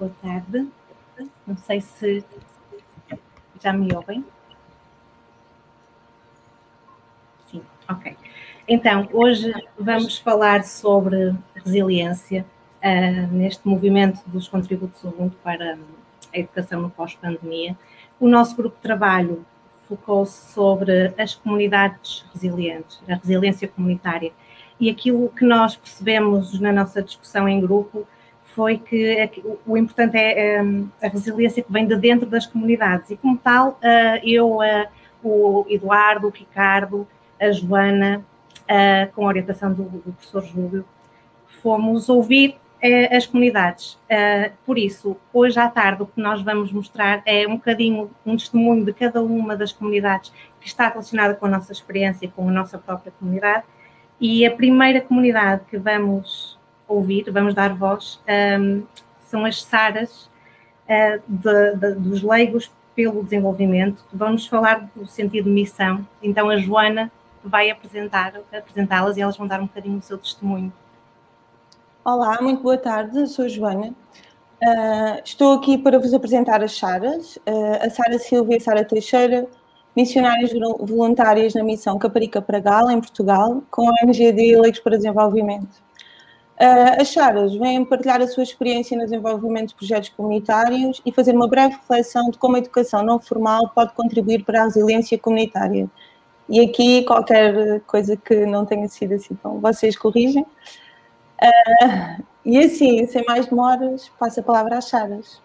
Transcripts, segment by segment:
Boa tarde. Não sei se já me ouvem. Sim, ok. Então, hoje vamos falar sobre resiliência uh, neste movimento dos contributos Ubuntu para a educação no pós-pandemia. O nosso grupo de trabalho focou-se sobre as comunidades resilientes, a resiliência comunitária. E aquilo que nós percebemos na nossa discussão em grupo foi que é o importante é, é a resiliência que vem de dentro das comunidades. E como tal, eh, eu, eh, o Eduardo, o Ricardo, a Joana, eh, com a orientação do, professor Júlio, fomos ouvir as comunidades. Por isso, hoje à tarde, o que nós vamos mostrar é um bocadinho um testemunho de cada uma das comunidades que está relacionada com a nossa experiência, com a nossa própria comunidade. E a primeira comunidade que vamos ouvir, vamos dar voz, um, são as Saras uh, de, de, dos leigos pelo desenvolvimento, que vão nos falar do sentido de missão. Então a Joana vai apresentar, apresentá-las e elas vão dar um bocadinho o seu testemunho. Olá, muito boa tarde, sou Joana. Uh, estou aqui para vos apresentar as Saras, uh, a Sara Silvia e a Sara Teixeira, missionárias voluntárias na missão Caparica Pragal, em Portugal, com a ONGD Leigos para Desenvolvimento. Uh, as Charas vêm partilhar a sua experiência no desenvolvimento de projetos comunitários e fazer uma breve reflexão de como a educação não formal pode contribuir para a resiliência comunitária. E aqui, qualquer coisa que não tenha sido assim, então vocês corrigem. Uh, e assim, sem mais demoras, passo a palavra às Charas.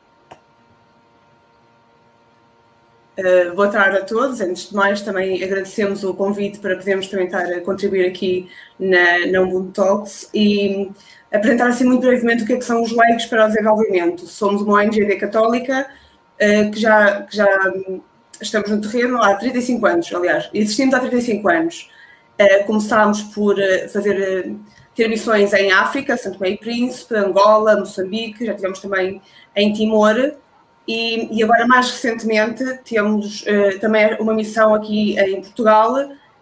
Uh, boa tarde a todos. Antes de mais, também agradecemos o convite para podermos também estar a contribuir aqui na, na Ubuntu Talks e apresentar assim muito brevemente o que, é que são os leigos para o desenvolvimento. Somos uma ONG católica uh, que, já, que já estamos no terreno há 35 anos, aliás, existimos há 35 anos. Uh, começámos por fazer ter missões em África, Santo Meio Príncipe, Angola, Moçambique, já tivemos também em Timor e, e agora, mais recentemente, temos uh, também uma missão aqui em Portugal,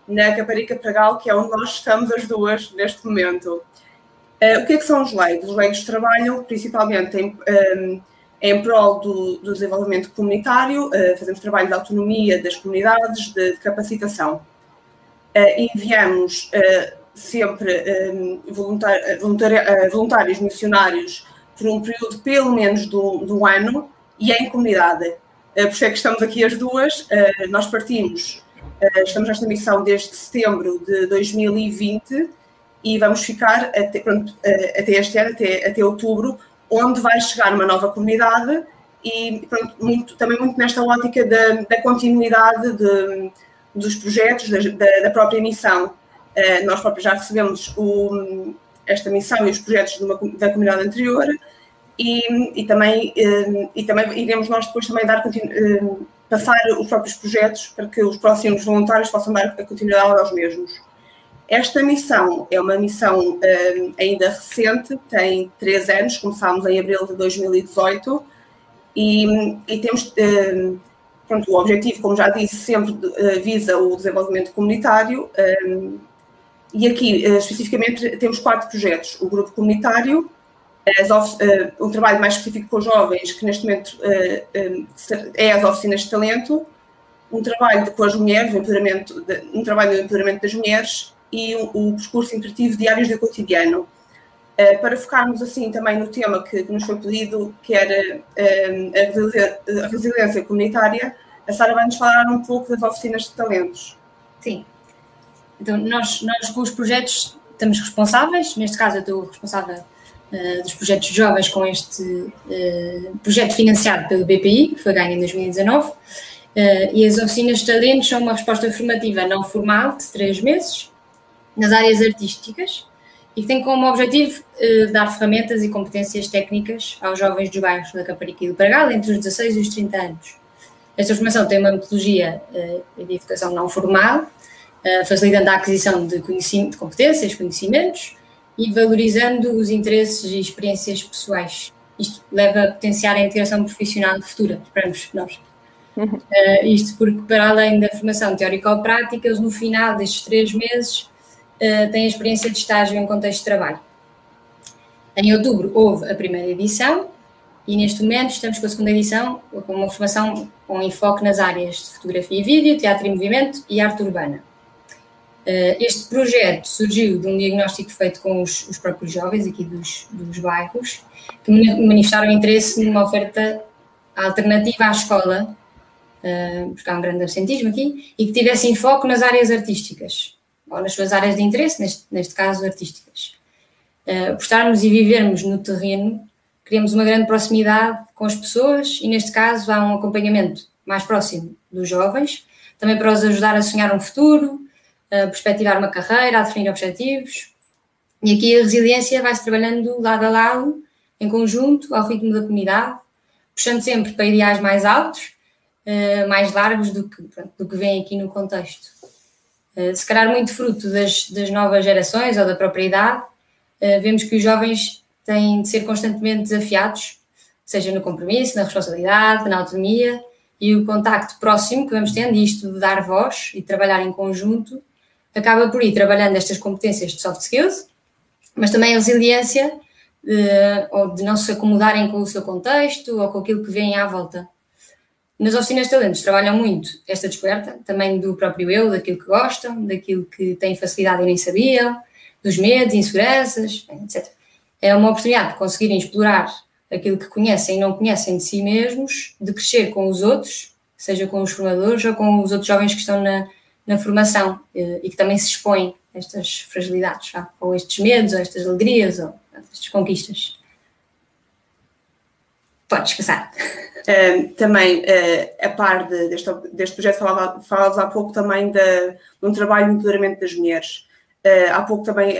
na Caparica Pragal, que é onde nós estamos as duas neste momento. Uh, o que é que são os leigos? Os leigos trabalham principalmente em, um, eh, em prol do, do, desenvolvimento comunitário, uh, fazemos trabalho de autonomia das comunidades, de, de capacitação. enviamos sempre um, voluntários missionários por um período pelo menos do, do ano, e em comunidade. Uh, por isso é que estamos aqui as duas. Uh, nós partimos, uh, estamos nesta missão desde setembro de 2020 e vamos ficar até, pronto, até este ano, até, até outubro, onde vai chegar uma nova comunidade e pronto, muito, também muito nesta ótica da, da continuidade de, dos projetos, da, da, própria missão. nós próprios já recebemos o, esta missão e os projetos uma, da comunidade anterior e, e, também, eh, e também iremos nós depois também dar, eh, passar os próprios projetos para que os próximos voluntários possam dar a continuidade aos mesmos. Esta missão é uma missão eh, ainda recente, tem três anos, começámos em abril de 2018 e, e temos, pronto, o objetivo, como já disse, sempre visa o desenvolvimento comunitário e aqui especificamente temos quatro projetos, o grupo comunitário, as, uh, um trabalho mais específico com jovens, que neste momento uh, uh, é as oficinas de talento, um trabalho com as mulheres, um, empoderamento de, um trabalho de empoderamento das mulheres e o um, um percurso interativo diários do cotidiano. para focarmos assim também no tema que, que nos foi pedido, que era a, resiliência comunitária, a Sara vai nos falar um pouco das oficinas de talentos. Sim. Então, nós, nós com os projetos estamos responsáveis, neste caso eu estou responsável uh, dos projetos jovens com este uh, projeto financiado pelo BPI, que foi ganho em 2019. Uh, eh, e as oficinas de talentos são uma resposta formativa não formal de três meses nas áreas artísticas e que tem como objetivo dar ferramentas e competências técnicas aos jovens dos bairros da Caparica e do Paragal entre os 16 e os 30 anos. Esta formação tem uma metodologia de educação não formal, facilitando a aquisição de, de competências, conhecimentos, e valorizando os interesses e experiências pessoais. Isto leva a potenciar a integração profissional futura, esperamos nós. Uhum. Uh, isto porque, para além da formação teórica ou prática, eles no final destes três meses uh, têm a experiência de estágio em contexto de trabalho. Em outubro houve a primeira edição, e neste momento estamos com a segunda edição, com uma formação com enfoque nas áreas de fotografia e vídeo, teatro e movimento e arte urbana. Uh, este projeto surgiu de um diagnóstico feito com os, os próprios jovens aqui dos, dos bairros, que manifestaram interesse numa oferta alternativa à escola, uh, porque há um grande absentismo aqui, e que tivesse foco nas áreas artísticas, ou nas suas áreas de interesse, neste, neste caso artísticas. Uh, por estarmos e vivermos no terreno, criamos uma grande proximidade com as pessoas e, neste caso, há um acompanhamento mais próximo dos jovens, também para os ajudar a sonhar um futuro, perspectivar uma carreira, a definir objetivos. E aqui a resiliência vai-se trabalhando lado a lado, em conjunto, ao ritmo da comunidade, puxando sempre para ideais mais altos, uh, mais largos do que, do que vem aqui no contexto. Uh, se calhar muito fruto das, das novas gerações ou da própria idade, uh, vemos que os jovens têm de ser constantemente desafiados, seja no compromisso, na responsabilidade, na autonomia, e o contacto próximo que vamos tendo, isto de dar voz e trabalhar em conjunto, acaba por ir trabalhando estas competências de soft skills, mas também a resiliência de, ou de não se acomodarem com o seu contexto ou com aquilo que vem à volta. Nas oficinas de talentos trabalham muito esta descoberta, também do próprio eu, daquilo que gostam, daquilo que têm facilidade e nem sabiam, dos medos, inseguranças, etc. É uma oportunidade de conseguirem explorar aquilo que conhecem e não conhecem de si mesmos, de crescer com os outros, seja com os formadores ou com os outros jovens que estão na, na formação eh, e que também se expõem a estas fragilidades, ou estes medos, ou estas alegrias, ou estas conquistas. Podes passar. Uh, também, uh, a par de, deste, deste projeto, falávamos há pouco também de, de um trabalho de empoderamento das mulheres. Uh, há pouco também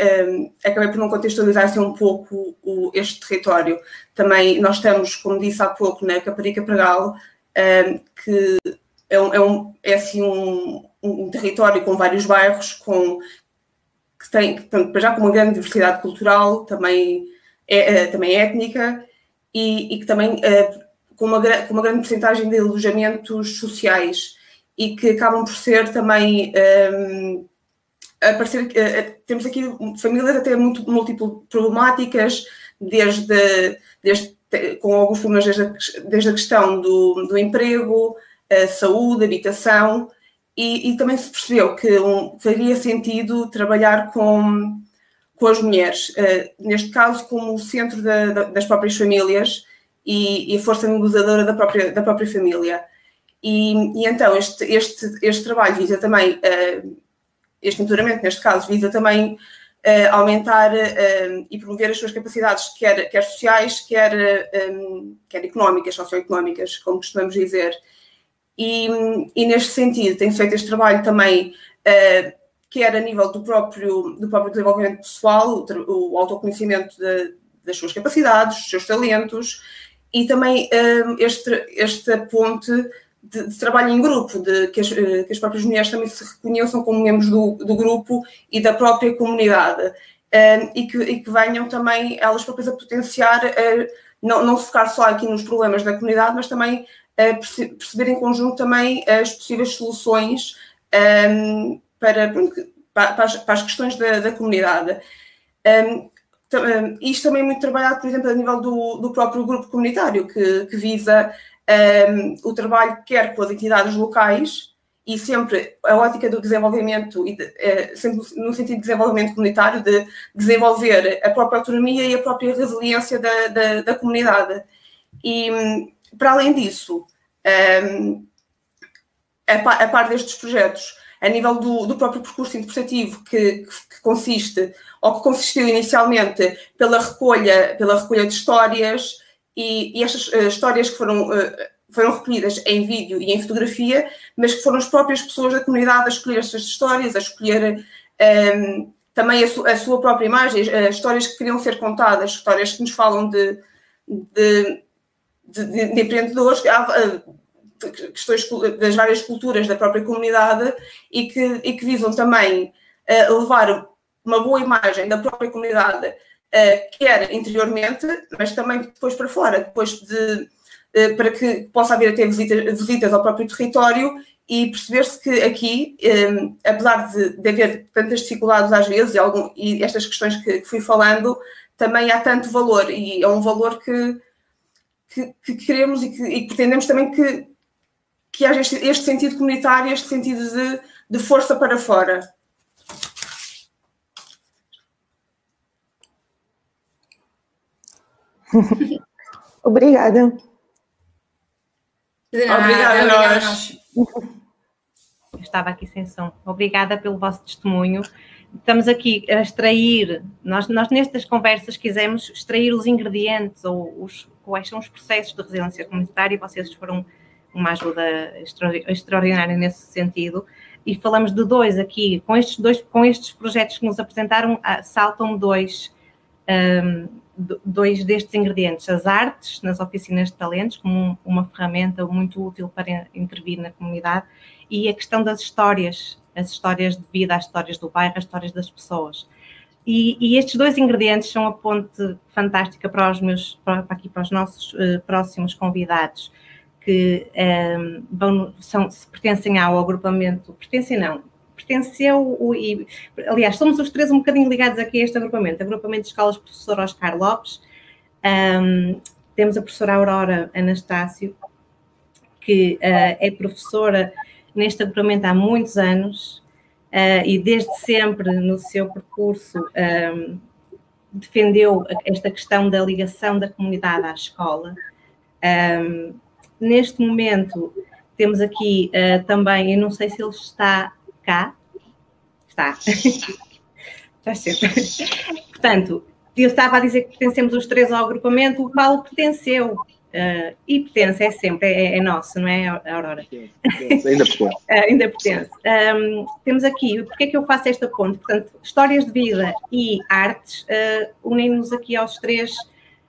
acabei por não contextualizar assim, um pouco o, este território. Também nós estamos, como disse há pouco, na Caparica Pregal, que é, um, é, um, é assim um, um território com vários bairros, com, que tem, já com uma grande diversidade cultural, também, é, é também étnica, e, e que também é, com, uma, com uma grande porcentagem de alojamentos sociais, e que acabam por ser também. Um, aparecer, uh, temos aqui famílias até muito múltiplas problemáticas, desde, desde com alguns problemas desde a, desde a questão do, do emprego, saúde, habitação, e, e, também se percebeu que um, faria sentido trabalhar com, com as mulheres, uh, neste caso como o centro da, da, das próprias famílias e, e, a força negociadora da própria, da própria família. E, e então este, este, este trabalho visa também, uh, este enturamento neste caso, visa também uh, aumentar e promover as suas capacidades, quer, quer sociais, quer, um, quer económicas, socioeconómicas, como costumamos dizer. E, e, neste sentido tem feito este trabalho também, uh, quer a nível do próprio, do próprio desenvolvimento pessoal, o, o autoconhecimento de, das suas capacidades, dos seus talentos, e também uh, este, esta ponte de, de, trabalho em grupo, de que as, uh, que as, próprias mulheres também se reconheçam como membros do, do grupo e da própria comunidade, e, que, e, que, venham também elas próprias a potenciar, não, não se focar só aqui nos problemas da comunidade, mas também perceber em conjunto também as possíveis soluções um, para, para, as, para, as, questões da, da comunidade. Um, isto também é muito trabalhado, por exemplo, a nível do, do próprio grupo comunitário, que, que visa um, o trabalho quer com as entidades locais e sempre a ótica do desenvolvimento, e de, é, sempre no sentido de desenvolvimento comunitário, de desenvolver a própria autonomia e a própria resiliência da, da, da comunidade. E, para além disso, um, a, par, par destes projetos, a nível do, do próprio percurso interpretativo, que, que, consiste, ou que consistiu inicialmente pela recolha, pela recolha de histórias, e, e estas uh, histórias que foram, uh, foram recolhidas em vídeo e em fotografia, mas que foram as próprias pessoas da comunidade a escolher estas histórias, a escolher um, também a, su, a, sua própria imagem, uh, histórias que queriam ser contadas, histórias que nos falam de, de de, de, de empreendedores, há questões das várias culturas da própria comunidade e que, e que visam também uh, levar uma boa imagem da própria comunidade, uh, quer interiormente, mas também depois para fora, depois de, uh, para que possa haver até visitas, visitas ao próprio território e perceber-se que aqui, um, apesar de, de, haver tantas dificuldades às vezes e, algum, e estas questões que, que fui falando, também há tanto valor e é um valor que que, que queremos e que, e pretendemos também que, que haja este, este sentido comunitário, este sentido de, de força para fora. Obrigada. Obrigada a nós. Eu estava aqui sem som. Obrigada pelo vosso testemunho. Estamos aqui a extrair, nós, nós nestas conversas quisemos extrair os ingredientes ou os, quais são os processos de resiliência comunitária e vocês foram uma ajuda extraordinária nesse sentido. E falamos de dois aqui, com estes dois, com estes projetos que nos apresentaram, ah, saltam dois um, dois destes ingredientes, as artes nas oficinas de talentos, como uma ferramenta muito útil para intervir na comunidade, e a questão das histórias, as histórias de vida, as histórias do bairro, as histórias das pessoas. E, e estes dois ingredientes são a ponte fantástica para os meus, para, aqui para os nossos uh, próximos convidados, que um, ehm, vão, são, pertencem ao agrupamento, pertencem não, pertenceu, o, e, aliás, somos os três um bocadinho ligados aqui a este agrupamento, agrupamento de escolas professor Oscar Lopes, um, temos a professora Aurora Anastácio, que uh, é professora neste agrupamento há muitos anos uh, e desde sempre no seu percurso um, defendeu esta questão da ligação da comunidade à escola. Um, neste momento temos aqui uh, também, eu não sei se ele está cá. Está. Está sempre. Portanto, eu estava a dizer que pertencemos os três ao agrupamento, o qual pertenceu. Uh, e pertence, é sempre, é, é, nosso, não é, Aurora? Pertence, ainda pertence. uh, ainda pertence. Um, temos aqui, porque é que eu faço esta ponte? Portanto, histórias de vida e artes uh, unem-nos aqui aos três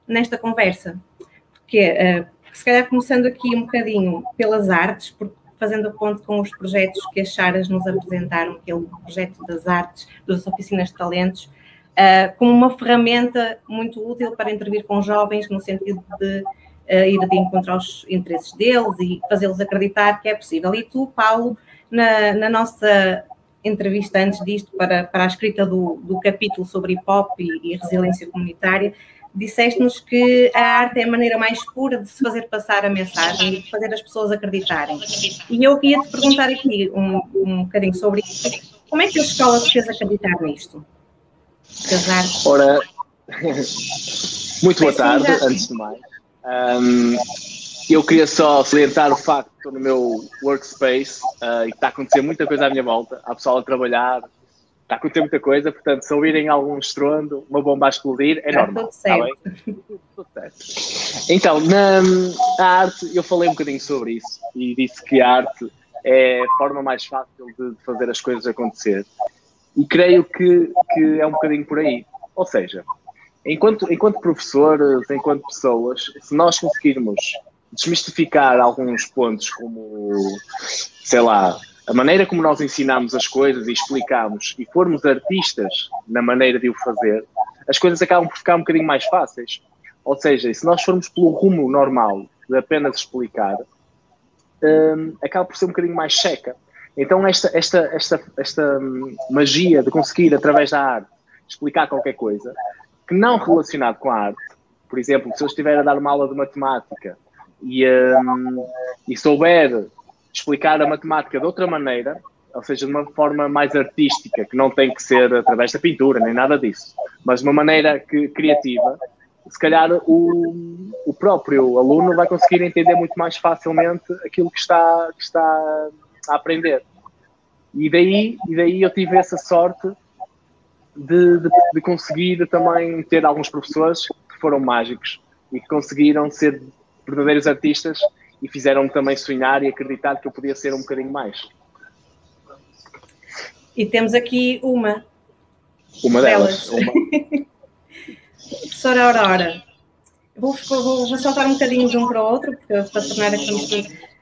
nesta conversa. Porque, uh, se calhar começando aqui um bocadinho pelas artes, porque fazendo a ponte com os projetos que as Charas nos apresentaram, que o projeto das artes, das oficinas de talentos, como uma ferramenta muito útil para intervir com jovens no sentido de ir de encontrar os interesses deles e fazê-los acreditar que é possível. E tu, Paulo, na, na nossa entrevista antes disto para, para a escrita do, do capítulo sobre hip hop e, e resiliência comunitária, disseste-nos que a arte é a maneira mais pura de se fazer passar a mensagem e de fazer as pessoas acreditarem. E eu queria te perguntar aqui um, um bocadinho sobre isso. Como é que a escola te fez acreditar nisto? Casar? Ora, muito boa tarde, antes de mais. Um, eu queria só salientar o facto que estou no meu workspace uh, e está a acontecer muita coisa à minha volta. Há pessoal a trabalhar, está a acontecer muita coisa, portanto, se ouvirem algum estrondo, uma bomba a explodir, é normal. Está bem? Tudo certo. Então, na arte, eu falei um bocadinho sobre isso e disse que a arte é a forma mais fácil de fazer as coisas acontecer. E creio que, que é um bocadinho por aí. Ou seja, enquanto, enquanto professores, enquanto pessoas, se nós conseguirmos desmistificar alguns pontos como, sei lá, a maneira como nós ensinamos as coisas e explicamos e formos artistas na maneira de o fazer, as coisas acabam por ficar um bocadinho mais fáceis. Ou seja, se nós formos pelo rumo normal de apenas explicar, um, acaba por ser um bocadinho mais checa. Então, esta, esta, esta, esta hum, magia de conseguir, através da arte, explicar qualquer coisa que não relacionado com a arte, por exemplo, se eu estiver a dar uma aula de matemática e, um, e souber explicar a matemática de outra maneira, ou seja, de uma forma mais artística, que não tem que ser através da pintura, nem nada disso, mas de uma maneira que, criativa, se calhar o, o próprio aluno vai conseguir entender muito mais facilmente aquilo que está, que está a aprender. E daí, e daí eu tive essa sorte de, de, de conseguir também ter alguns professores que foram mágicos e que conseguiram ser verdadeiros artistas e fizeram-me também sonhar e acreditar que eu podia ser um bocadinho mais. E temos aqui uma. Uma delas. delas. Uma. Professora Aurora, vou, vou, vou saltar um bocadinho de um para o outro, porque, para tornar a conhecer. Um,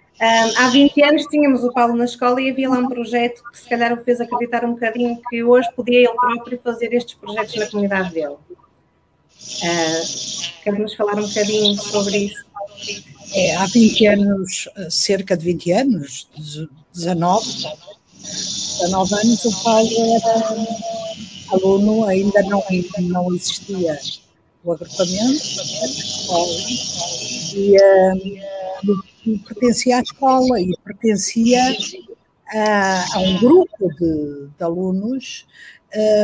há 20 anos tínhamos o Paulo na escola e havia lá um projeto que se calhar o fez acreditar um bocadinho que hoje podia ele próprio fazer estes projetos na comunidade dele. Uh, Quer-nos falar um bocadinho sobre isso? É, há 20 anos, cerca de 20 anos, 19, 19 anos, o Paulo era aluno, ainda não, não existia o agrupamento, a escola, E, pertencia à escola e pertencia a, a um grupo de, de alunos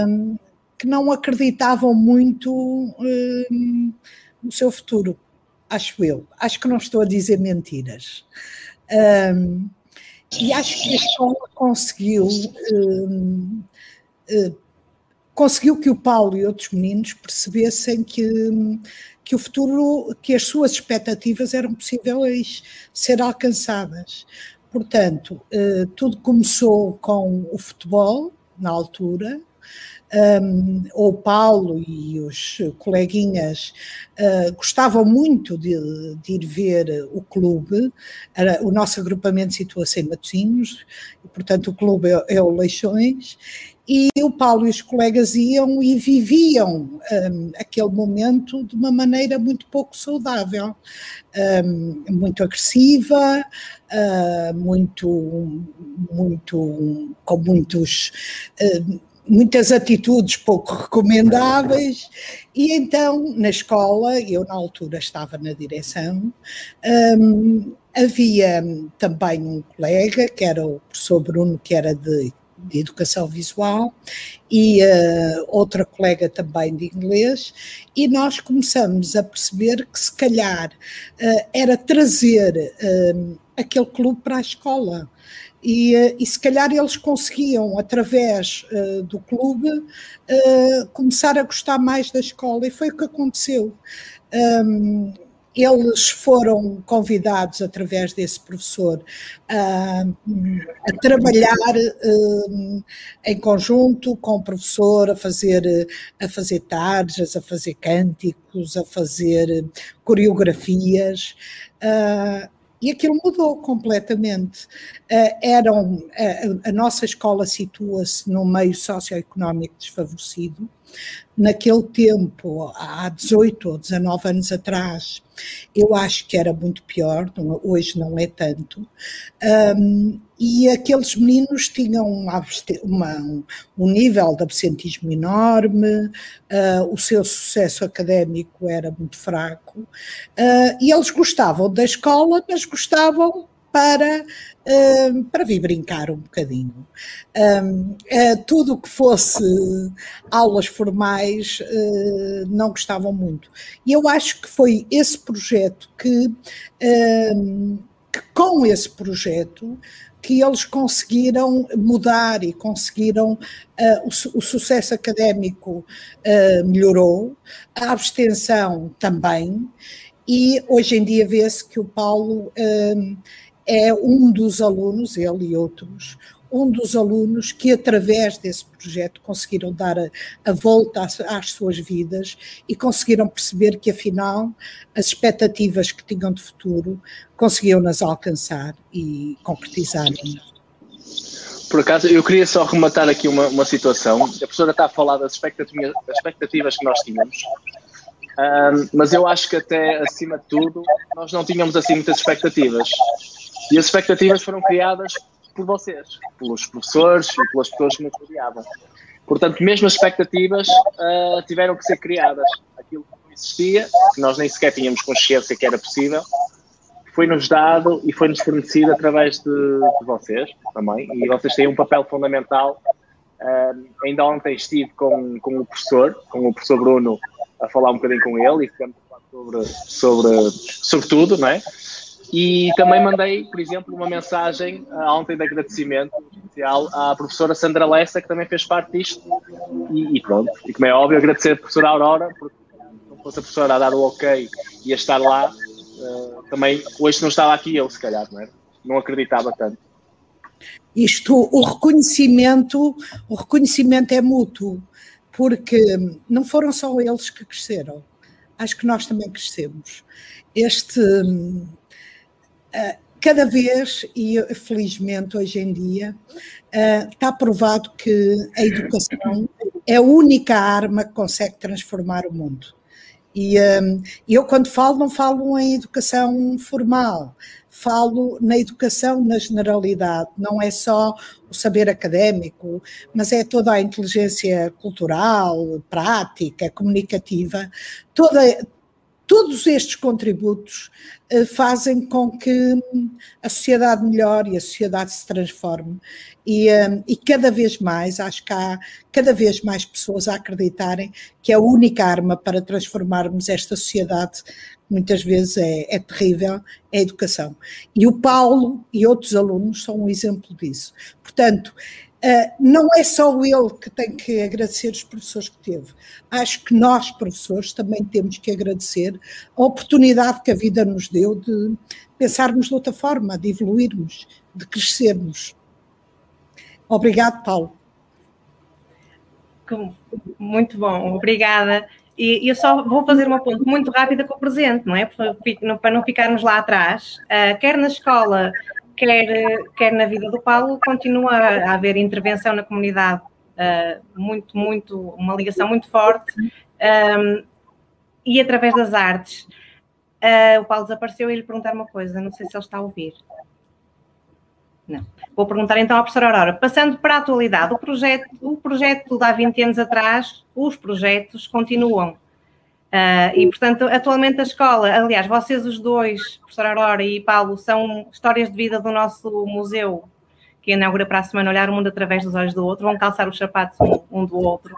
um, que não acreditavam muito um, no seu futuro, acho eu. Acho que não estou a dizer mentiras. Um, e acho que a escola conseguiu, conseguiu que o Paulo e outros meninos percebessem que, que o futuro, que as suas expectativas eram possíveis ser alcançadas. Portanto, uh, tudo começou com o futebol, na altura, um, o Paulo e os coleguinhas uh, gostavam muito de, de, ir ver o clube. O nosso agrupamento situa-se em Matosinhos, portanto, o clube é, é o Leixões. E o Paulo e os colegas iam e viviam um, aquele momento de uma maneira muito pouco saudável, um, muito agressiva, uh, muito, muito, com muitos. Uh, muitas atitudes pouco recomendáveis, e então na escola, eu na altura estava na direção, um, havia também um colega, que era o professor Bruno, que era de, de educação visual, e uh, outra colega também de inglês, e nós começamos a perceber que se calhar uh, era trazer uh, aquele clube para a escola. E, e, se calhar eles conseguiam, através uh, do clube, uh, começar a gostar mais da escola, e foi o que aconteceu. Um, eles foram convidados, através desse professor, a, a trabalhar um, em conjunto com o professor, a fazer, a fazer tardes, a fazer cânticos, a fazer coreografias. Uh, e aquilo mudou completamente. Eram, uh, a nossa escola situa-se num meio socioeconómico desfavorecido. Naquele tempo, há 18 ou 19 anos atrás, eu acho que era muito pior, hoje não é tanto. Um, e aqueles meninos tinham uma, uma, um nível de absentismo enorme, uh, o seu sucesso académico era muito fraco, uh, e eles gostavam da escola, mas gostavam para, uh, para vir brincar um bocadinho. Um, uh, tudo o que fosse aulas formais uh, não gostavam muito. E eu acho que foi esse projeto que, que com esse projeto, que eles conseguiram mudar e conseguiram, uh, o, o, sucesso académico uh, melhorou, a abstenção também, e hoje em dia vê-se que o Paulo uh, é um dos alunos, ele e outros, um dos alunos que, através desse projeto, conseguiram dar a, a volta às, às, suas vidas e conseguiram perceber que, afinal, as expectativas que tinham de futuro conseguiam-nas alcançar e concretizar. Por acaso, eu queria só rematar aqui uma, uma situação. A professora está a falar das expectativas, que nós tínhamos, um, mas eu acho que até, acima de tudo, nós não tínhamos assim muitas expectativas. E as expectativas foram criadas por vocês, pelos professores e pelas pessoas que nos rodeavam. Portanto, mesmo as expectativas uh, tiveram que ser criadas. Aquilo que não existia, que nós nem sequer tínhamos consciência que era possível, foi-nos dado e foi-nos fornecido através de, de, vocês também. E vocês têm um papel fundamental. Uh, ainda ontem estive com, com o professor, com o professor Bruno, a falar um bocadinho com ele e ficamos sobre, sobre, sobre tudo, não é? E também mandei, por exemplo, uma mensagem uh, ontem de agradecimento especial à professora Sandra Lessa, que também fez parte disto. E, e, pronto, e como é óbvio, agradecer a professora Aurora, porque não fosse a professora a dar o ok e a estar lá, uh, também hoje não estava aqui eu, se calhar, não é? Não acreditava tanto. Isto, o reconhecimento, o reconhecimento é mútuo, porque não foram só eles que cresceram, acho que nós também crescemos. Este ah, cada vez, e felizmente hoje em dia, ah, está provado que a educação é a única arma que consegue transformar o mundo. E eu, quando falo, não falo em educação formal, falo na educação na generalidade, não é só o saber académico, mas é toda a inteligência cultural, prática, comunicativa, toda, todos estes contributos uh, fazem com que a sociedade melhore e a sociedade se transforme. E, um, e, cada vez mais, acho que há cada vez mais pessoas a acreditarem que a única arma para transformarmos esta sociedade, muitas vezes é, é terrível, é a educação. E o Paulo e outros alunos são um exemplo disso. Portanto, Uh, não é só ele que tem que agradecer os professores que teve. Acho que nós, professores, também temos que agradecer a oportunidade que a vida nos deu de pensarmos de outra forma, de evoluirmos, de crescermos. Obrigado, Paulo. Muito bom, obrigada. E eu só vou fazer uma ponto muito rápida com o presente, não é? Para não ficarmos lá atrás. Uh, quer na escola quer, quer na vida do Paulo, continua a haver intervenção na comunidade, uh, muito, muito, uma ligação muito forte, um, e através das artes. Uh, o Paulo desapareceu e lhe perguntar uma coisa, não sei se ele está a ouvir. Não. Vou perguntar então à professora Aurora. Passando para a atualidade, o projeto, o projeto de há 20 anos atrás, os projetos continuam. Uh, e, portanto, atualmente a escola, aliás, vocês os dois, professora Aurora e Paulo, são histórias de vida do nosso museu, que inaugura para a semana Olhar o Mundo através dos olhos do outro, vão calçar os sapatos um, um do outro.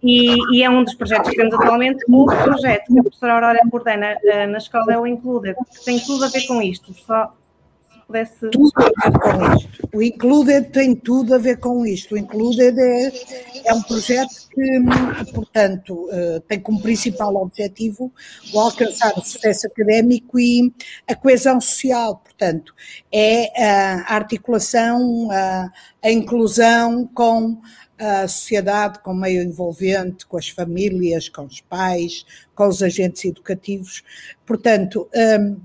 E, e, é um dos projetos que temos atualmente. O projeto que a professora Aurora coordena uh, na escola é o Included, que tem tudo a ver com isto. Só, pudesse. Tudo a ver com isto. O Included tem tudo a ver com isto. O Included é, é um projeto que, portanto, eh, tem como principal objetivo o alcançar o sucesso académico e a coesão social. Portanto, é a articulação, a, a inclusão com a sociedade, com o meio envolvente, com as famílias, com os pais, com os agentes educativos. Portanto, um,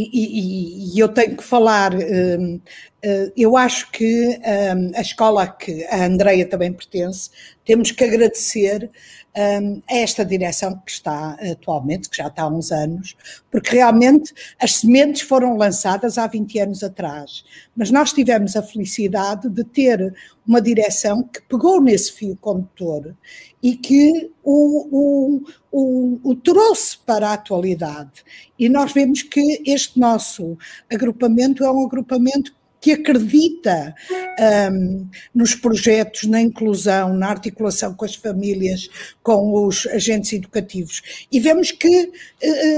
e, e, eu tenho que falar, um, uh, eu acho que um, a escola a que a Andreia também pertence, temos que agradecer um, a esta direção que está atualmente, que já está há uns anos, porque realmente as sementes foram lançadas há 20 anos atrás, mas nós tivemos a felicidade de ter uma direção que pegou nesse fio condutor e que o, o, o, o, trouxe para a atualidade. E nós vemos que este nosso agrupamento é um agrupamento que acredita um, nos projetos, na inclusão, na articulação com as famílias, com os agentes educativos. E vemos que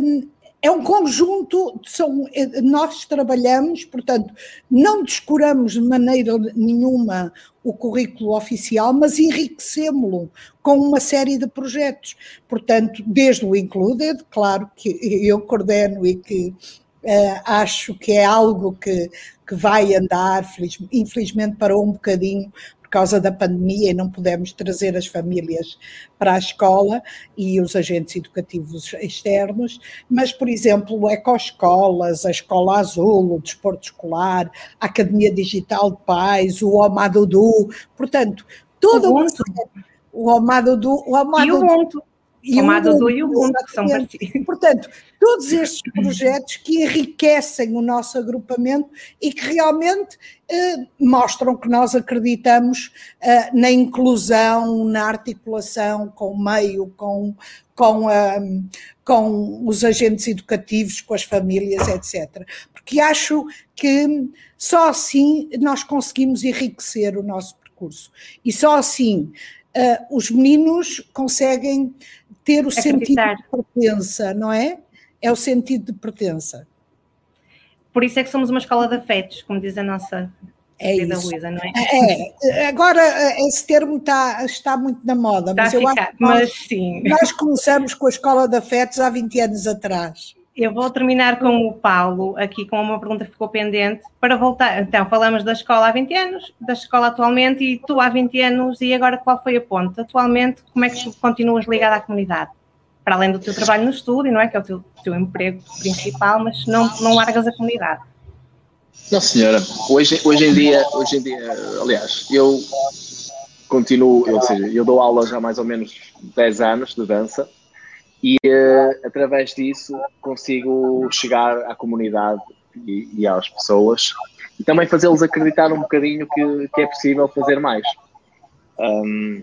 um, é um conjunto, são, eh, nós trabalhamos, portanto, não descuramos de maneira nenhuma o currículo oficial, mas enriquecemos-lo com uma série de projetos. Portanto, desde o Included, claro que eu coordeno e que uh, acho que é algo que, que vai andar, infelizmente parou um bocadinho causa da pandemia e não pudemos trazer as famílias para a escola e os agentes educativos externos, mas, por exemplo, ecoescolas, a Escola Azul, o Desporto Escolar, a Academia Digital de Pais, o Omadudu, portanto, todo o, o Omadudu, o Omadudu, e o Ubuntu. E o Ubuntu e o que são parecidos. Portanto, todos estes projetos que enriquecem o nosso agrupamento e que realmente eh, mostram que nós acreditamos eh, na inclusão, na articulação com o meio, com, com, uh, com os agentes educativos, com as famílias, etc. Porque acho que só assim nós conseguimos enriquecer o nosso percurso e só assim uh, os meninos conseguem ter o Acreditar. sentido de pertença, não é? É o sentido de pertença. Por isso é que somos uma escola de afetos, como diz a nossa é querida Luísa, não é? é? Agora esse termo está, está muito na moda, está mas eu ficar, acho que nós, mas sim. nós começamos com a escola de afetos há 20 anos atrás. Eu vou terminar com o Paulo, aqui com uma pergunta que ficou pendente, para voltar. Então, falamos da escola há 20 anos, da escola atualmente, e tu há 20 anos, e agora qual foi a ponte? Atualmente, como é que tu continuas ligado à comunidade? Para além do teu trabalho no estúdio, não é? Que é o teu, teu emprego principal, mas não, não largas a comunidade. Não, senhora. Hoje, hoje, em dia, hoje em dia, aliás, eu continuo, ou seja, eu dou aulas há mais ou menos 10 anos de dança e uh, através disso consigo chegar à comunidade e, e às pessoas e também fazê-los acreditar um bocadinho que, que é possível fazer mais. Um,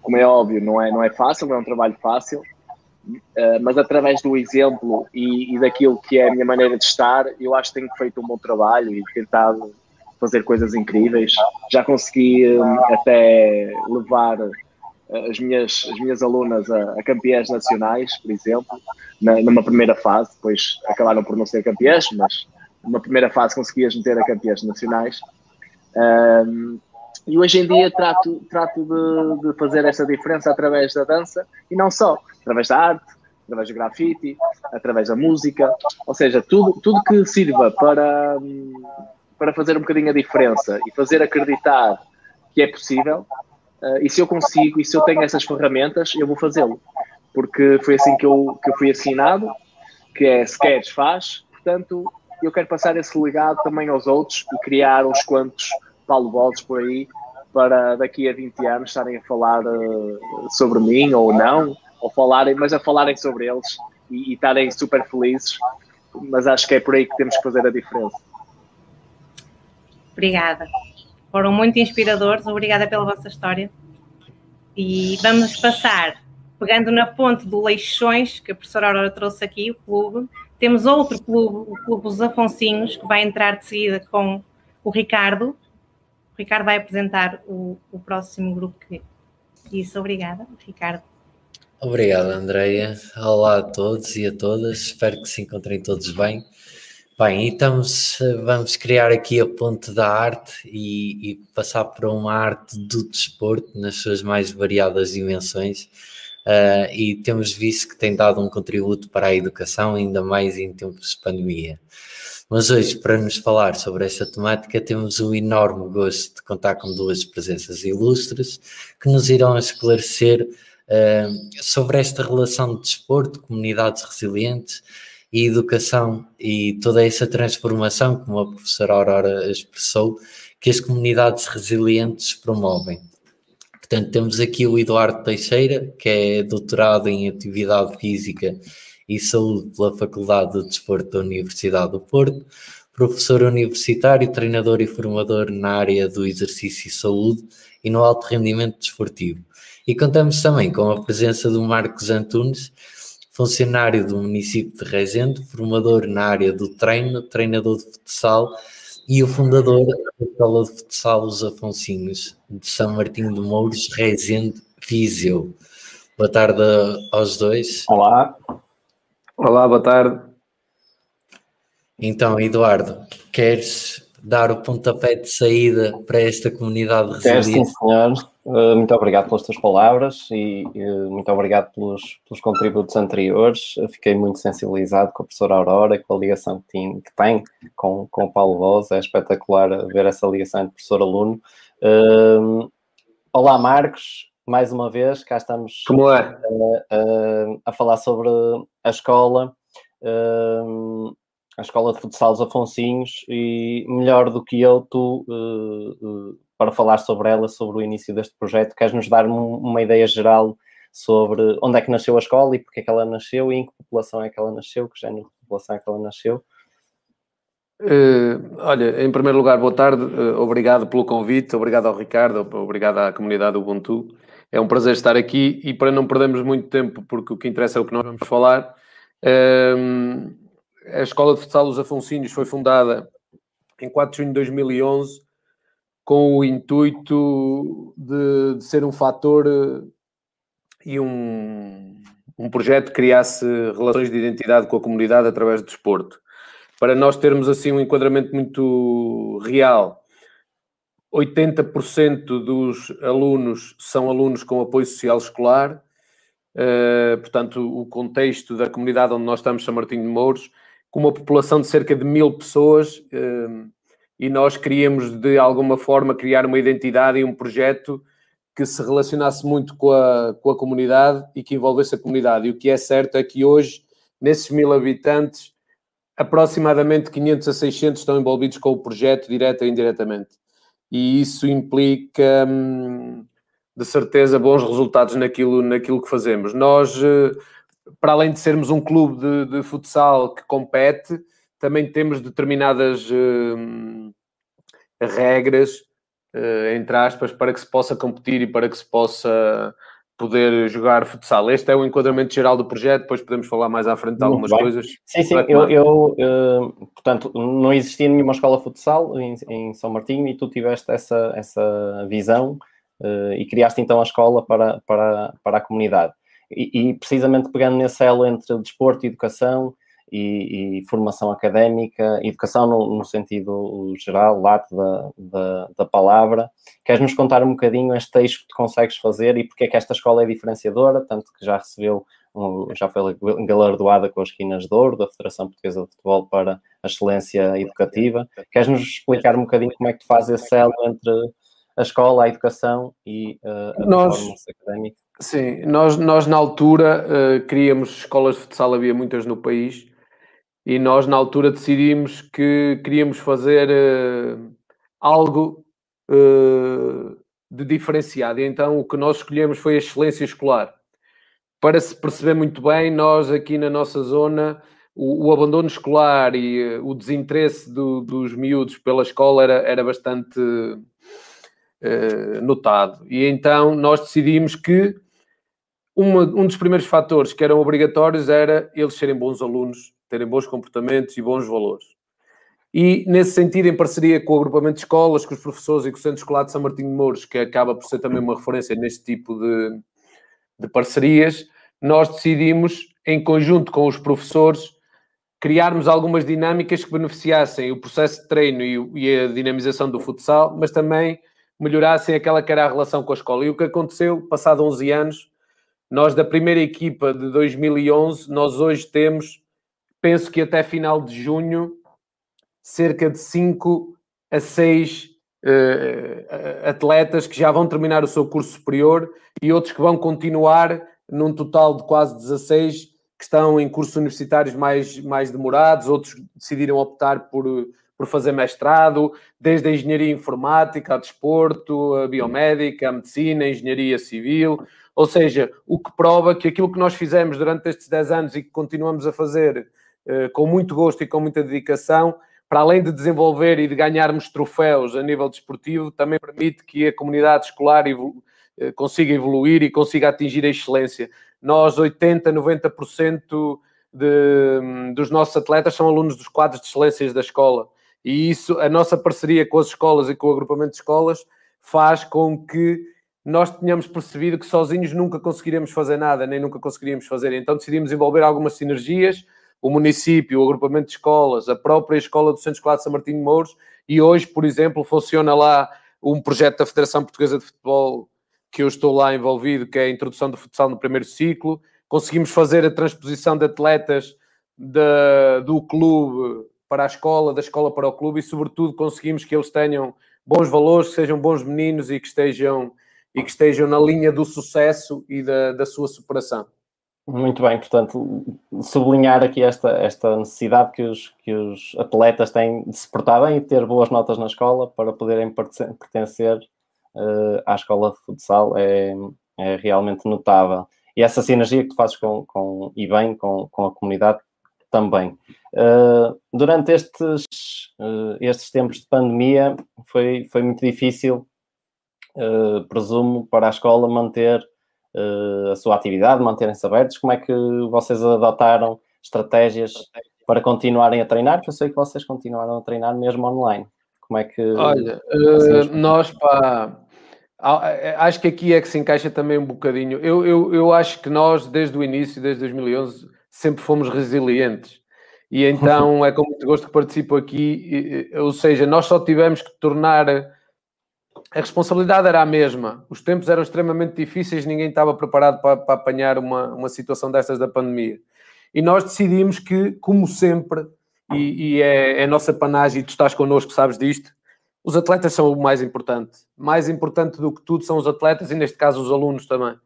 como é óbvio, não é, não é fácil, não é um trabalho fácil, Uh, mas através do exemplo e, e, daquilo que é a minha maneira de estar, eu acho que tenho feito um bom trabalho e tentado fazer coisas incríveis. Já consegui um, até levar as minhas, as minhas alunas a, a campeãs nacionais, por exemplo, na, numa primeira fase, depois acabaram por não ser campeãs, mas numa primeira fase consegui as meter a campeãs nacionais. Um, e hoje em dia trato, trato de, de, fazer essa diferença através da dança e não só, através da arte, através do grafite, através da música, ou seja, tudo, tudo que sirva para, para fazer um bocadinho a diferença e fazer acreditar que é possível, Uh, e se eu consigo e se eu tenho essas ferramentas, eu vou fazê-lo. Porque foi assim que eu, que eu fui assinado, que é se queres, faz. Portanto, eu quero passar esse legado também aos outros e criar uns quantos Paulo Boldes por aí para daqui a 20 anos estarem a falar uh, sobre mim ou não, ou falarem, mas a falarem sobre eles e estarem super felizes. Mas acho que é por aí que temos que fazer a diferença. Obrigada foram muito inspiradores. Obrigada pela vossa história. E vamos passar, pegando na ponte do Leixões, que a professora Aurora trouxe aqui, o clube, temos outro clube, o Clube dos Afonsinhos, que vai entrar de seguida com o Ricardo. O Ricardo vai apresentar o, o próximo grupo que isso. Obrigada, Ricardo. Obrigado, Andreia. Olá a todos e a todas. Espero que se encontrem todos bem. Bem, então vamos criar aqui a ponte da arte e, e, passar para uma arte do desporto nas suas mais variadas dimensões. Uh, e temos visto que tem dado um contributo para a educação, ainda mais em tempos de pandemia. Mas hoje, para nos falar sobre esta temática, temos o enorme gosto de contar com duas presenças ilustres que nos irão esclarecer uh, sobre esta relação de desporto, comunidades resilientes e educação e toda essa transformação, como a professora Aurora expressou, que as comunidades resilientes promovem. Portanto, temos aqui o Eduardo Teixeira, que é doutorado em Atividade Física e Saúde pela Faculdade de Desporto da Universidade do Porto, professor universitário, treinador e formador na área do exercício e saúde e no alto rendimento desportivo. E contamos também com a presença do Marcos Antunes, funcionário do município de Rezende, formador na área do treino, treinador de futsal e o fundador da Escola de Futsal Os Afonsinhos, de São Martinho de Mouros, Rezende, Viseu. Boa tarde aos dois. Olá. Olá, boa tarde. Então, Eduardo, queres dar o pontapé de saída para esta comunidade resiliente? Sim, senhor. Eh, muito obrigado pelas tuas palavras e uh, muito obrigado pelos, pelos contributos anteriores. Eu fiquei muito sensibilizado com a professora Aurora e com a ligação que tem, que tem com, com o Paulo Voz. É espetacular ver essa ligação entre professor-aluno. Uh, olá, Marcos. Mais uma vez, cá estamos Como é? a falar sobre a escola a escola de futsal dos Afonsinhos e melhor do que eu, tu uh, uh, para falar sobre ela, sobre o início deste projeto. Queres nos dar uma ideia geral sobre onde é que nasceu a escola e porque é que ela nasceu e em que população é que ela nasceu, que género de população é que ela nasceu? Uh, olha, em primeiro lugar, boa tarde, obrigado pelo convite, obrigado ao Ricardo, obrigado à comunidade Ubuntu. É um prazer estar aqui e para não perdermos muito tempo, porque o que interessa é o que nós vamos falar, a Escola de Futsal dos Afonsinhos foi fundada em 4 de junho de 2011 com o intuito de, de ser um fator eh, e um, um projeto que criasse relações de identidade com a comunidade através do desporto. Para nós termos assim um enquadramento muito real, 80% dos alunos são alunos com apoio social escolar, uh, portanto, o contexto da comunidade onde nós estamos, São Martinho de Mouros, com uma população de cerca de mil pessoas, uh, e nós queríamos de alguma forma criar uma identidade e um projeto que se relacionasse muito com a, com a comunidade e que envolvesse a comunidade. E o que é certo é que hoje, nesses mil habitantes, aproximadamente 500 a 600 estão envolvidos com o projeto, direta ou indiretamente. E isso implica, hum, de certeza, bons resultados naquilo, naquilo que fazemos. Nós, eh, para além de sermos um clube de, de futsal que compete, também temos determinadas uh, regras, uh, entre aspas, para que se possa competir e para que se possa poder jogar futsal. Este é o enquadramento geral do projeto, depois podemos falar mais à frente de algumas coisas. Sim, sim, eu, eu uh, portanto, não existia nenhuma escola futsal em, em, São Martinho e tu tiveste essa, essa visão uh, e criaste então a escola para, para, para a comunidade. E, e precisamente pegando nesse elo entre desporto e educação, e, e, formação académica, educação no, no sentido geral, lato da, da, da, palavra. Queres-nos contar um bocadinho este eixo que tu consegues fazer e porque é que esta escola é diferenciadora, tanto que já recebeu, já foi galardoada com as quinas de ouro da Federação Portuguesa de Futebol para a excelência educativa. Queres-nos explicar um bocadinho como é que tu fazes esse elo entre a escola, a educação e uh, a Nós... formação académica? Sim, nós, nós na altura uh, queríamos escolas de futsal, havia muitas no país, e nós na altura decidimos que queríamos fazer uh, algo uh, de diferenciado. E então o que nós escolhemos foi a excelência escolar. Para se perceber muito bem, nós aqui na nossa zona, o, o abandono escolar e o desinteresse do, dos miúdos pela escola era, era bastante notado. E então nós decidimos que uma, um dos primeiros fatores que eram obrigatórios era eles serem bons alunos terem bons comportamentos e bons valores. E, nesse sentido, em parceria com o agrupamento de escolas, com os professores e com o Centro Escolar de São Martinho de Mouros, que acaba por ser também uma referência neste tipo de, de parcerias, nós decidimos, em conjunto com os professores, criarmos algumas dinâmicas que beneficiassem o processo de treino e, e a dinamização do futsal, mas também melhorassem aquela que era a relação com a escola. E o que aconteceu, passado 11 anos, nós da primeira equipa de 2011, nós hoje temos penso que até final de junho, cerca de 5 a 6 uh, eh, atletas que já vão terminar o seu curso superior e outros que vão continuar num total de quase 16 que estão em cursos universitários mais, mais demorados, outros decidiram optar por, por fazer mestrado, desde a engenharia informática, a desporto, a biomédica, a medicina, a engenharia civil, ou seja, o que prova que aquilo que nós fizemos durante estes 10 anos e que continuamos a fazer eh, com muito gosto e com muita dedicação, para além de desenvolver e de ganharmos troféus a nível desportivo, também permite que a comunidade escolar evolu eh, consiga evoluir e consiga atingir a excelência. Nós, 80%, 90% de, dos nossos atletas são alunos dos quadros de excelências da escola. E isso, a nossa parceria com as escolas e com o agrupamento de escolas, faz com que nós tenhamos percebido que sozinhos nunca conseguiremos fazer nada, nem nunca conseguiríamos fazer. Então decidimos envolver algumas sinergias o município, o agrupamento de escolas, a própria escola do Centro Escolar de São Martinho de Mouros, e hoje, por exemplo, funciona lá um projeto da Federação Portuguesa de Futebol que eu estou lá envolvido, que é a introdução do futsal no primeiro ciclo. Conseguimos fazer a transposição de atletas de, do clube para a escola, da escola para o clube e, sobretudo, conseguimos que eles tenham bons valores, que sejam bons meninos e que estejam, e que estejam na linha do sucesso e da, da sua superação. Muito bem, portanto, sublinhar aqui esta, esta necessidade que os, que os atletas têm de se portar bem e ter boas notas na escola para poderem pertencer uh, à escola de futsal é, é realmente notável. E essa sinergia que tu fazes com, com, e bem com, com a comunidade também. Uh, durante estes, uh, estes tempos de pandemia foi, foi muito difícil, presumo, para a escola manter uh, a sua atividade, manterem-se abertos? Como é que vocês adotaram estratégias para continuarem a treinar? Porque eu sei que vocês continuaram a treinar mesmo online. Como é que. Olha, uh, nós, pá, acho que aqui é que se encaixa também um bocadinho. Eu, eu, eu acho que nós, desde o início, desde 2011, sempre fomos resilientes. E então é com muito gosto que participo aqui. Ou seja, nós só tivemos que tornar a responsabilidade era a mesma. Os tempos eram extremamente difíceis, ninguém estava preparado para, para apanhar uma, uma situação destas da pandemia. E nós decidimos que, como sempre, e, e é, é, nossa panagem, e tu estás connosco, sabes disto, os atletas são o mais importante. Mais importante do que tudo são os atletas e, neste caso, os alunos também.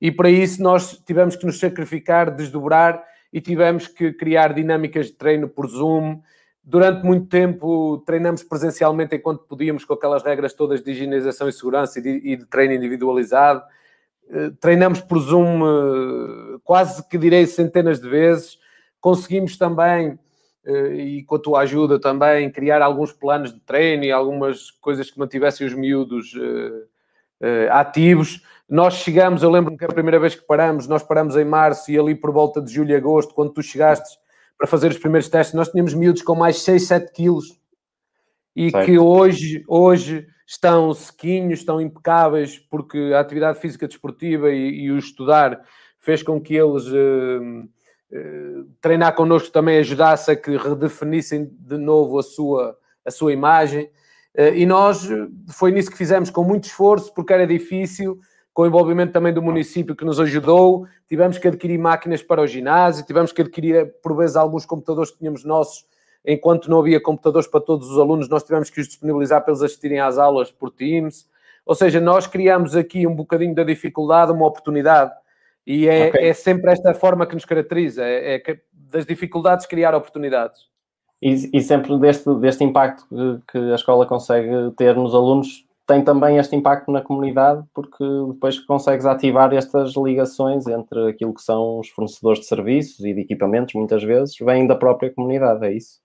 E para isso nós tivemos que nos sacrificar, desdobrar e tivemos que criar dinâmicas de treino por Zoom, Durante muito tempo treinamos presencialmente enquanto podíamos, com aquelas regras todas de higienização e segurança e de, e de treino individualizado. Eh, treinamos por Zoom eh, quase que direi centenas de vezes. Conseguimos também, eh, e com a tua ajuda também, criar alguns planos de treino e algumas coisas que mantivessem os miúdos ativos. Nós chegamos, eu lembro-me que a primeira vez que paramos, nós paramos em março e ali por volta de julho e agosto, quando tu chegaste para fazer os primeiros testes, nós tínhamos miúdos com mais 6, 7 quilos e certo. que hoje, hoje estão sequinhos, estão impecáveis, porque a atividade física desportiva e, e o estudar fez com que eles uh, uh, treinar connosco também ajudasse a que redefinissem de novo a sua, a sua imagem. Uh, e nós, foi nisso que fizemos com muito esforço, porque era difícil, com o envolvimento também do município que nos ajudou, tivemos que adquirir máquinas para o ginásio, tivemos que adquirir, por vezes, alguns computadores que tínhamos nossos, enquanto não havia computadores para todos os alunos, nós tivemos que os disponibilizar para eles assistirem às aulas por Teams. Ou seja, nós criamos aqui um bocadinho da dificuldade, uma oportunidade. E é, okay. é sempre esta forma que nos caracteriza, é, é das dificuldades criar oportunidades. E, e, sempre deste, deste impacto que, que a escola consegue ter nos alunos, tem também este impacto na comunidade, porque depois consegues ativar estas ligações entre aquilo que são os fornecedores de serviços e de equipamentos, muitas vezes, vêm da própria comunidade, é isso?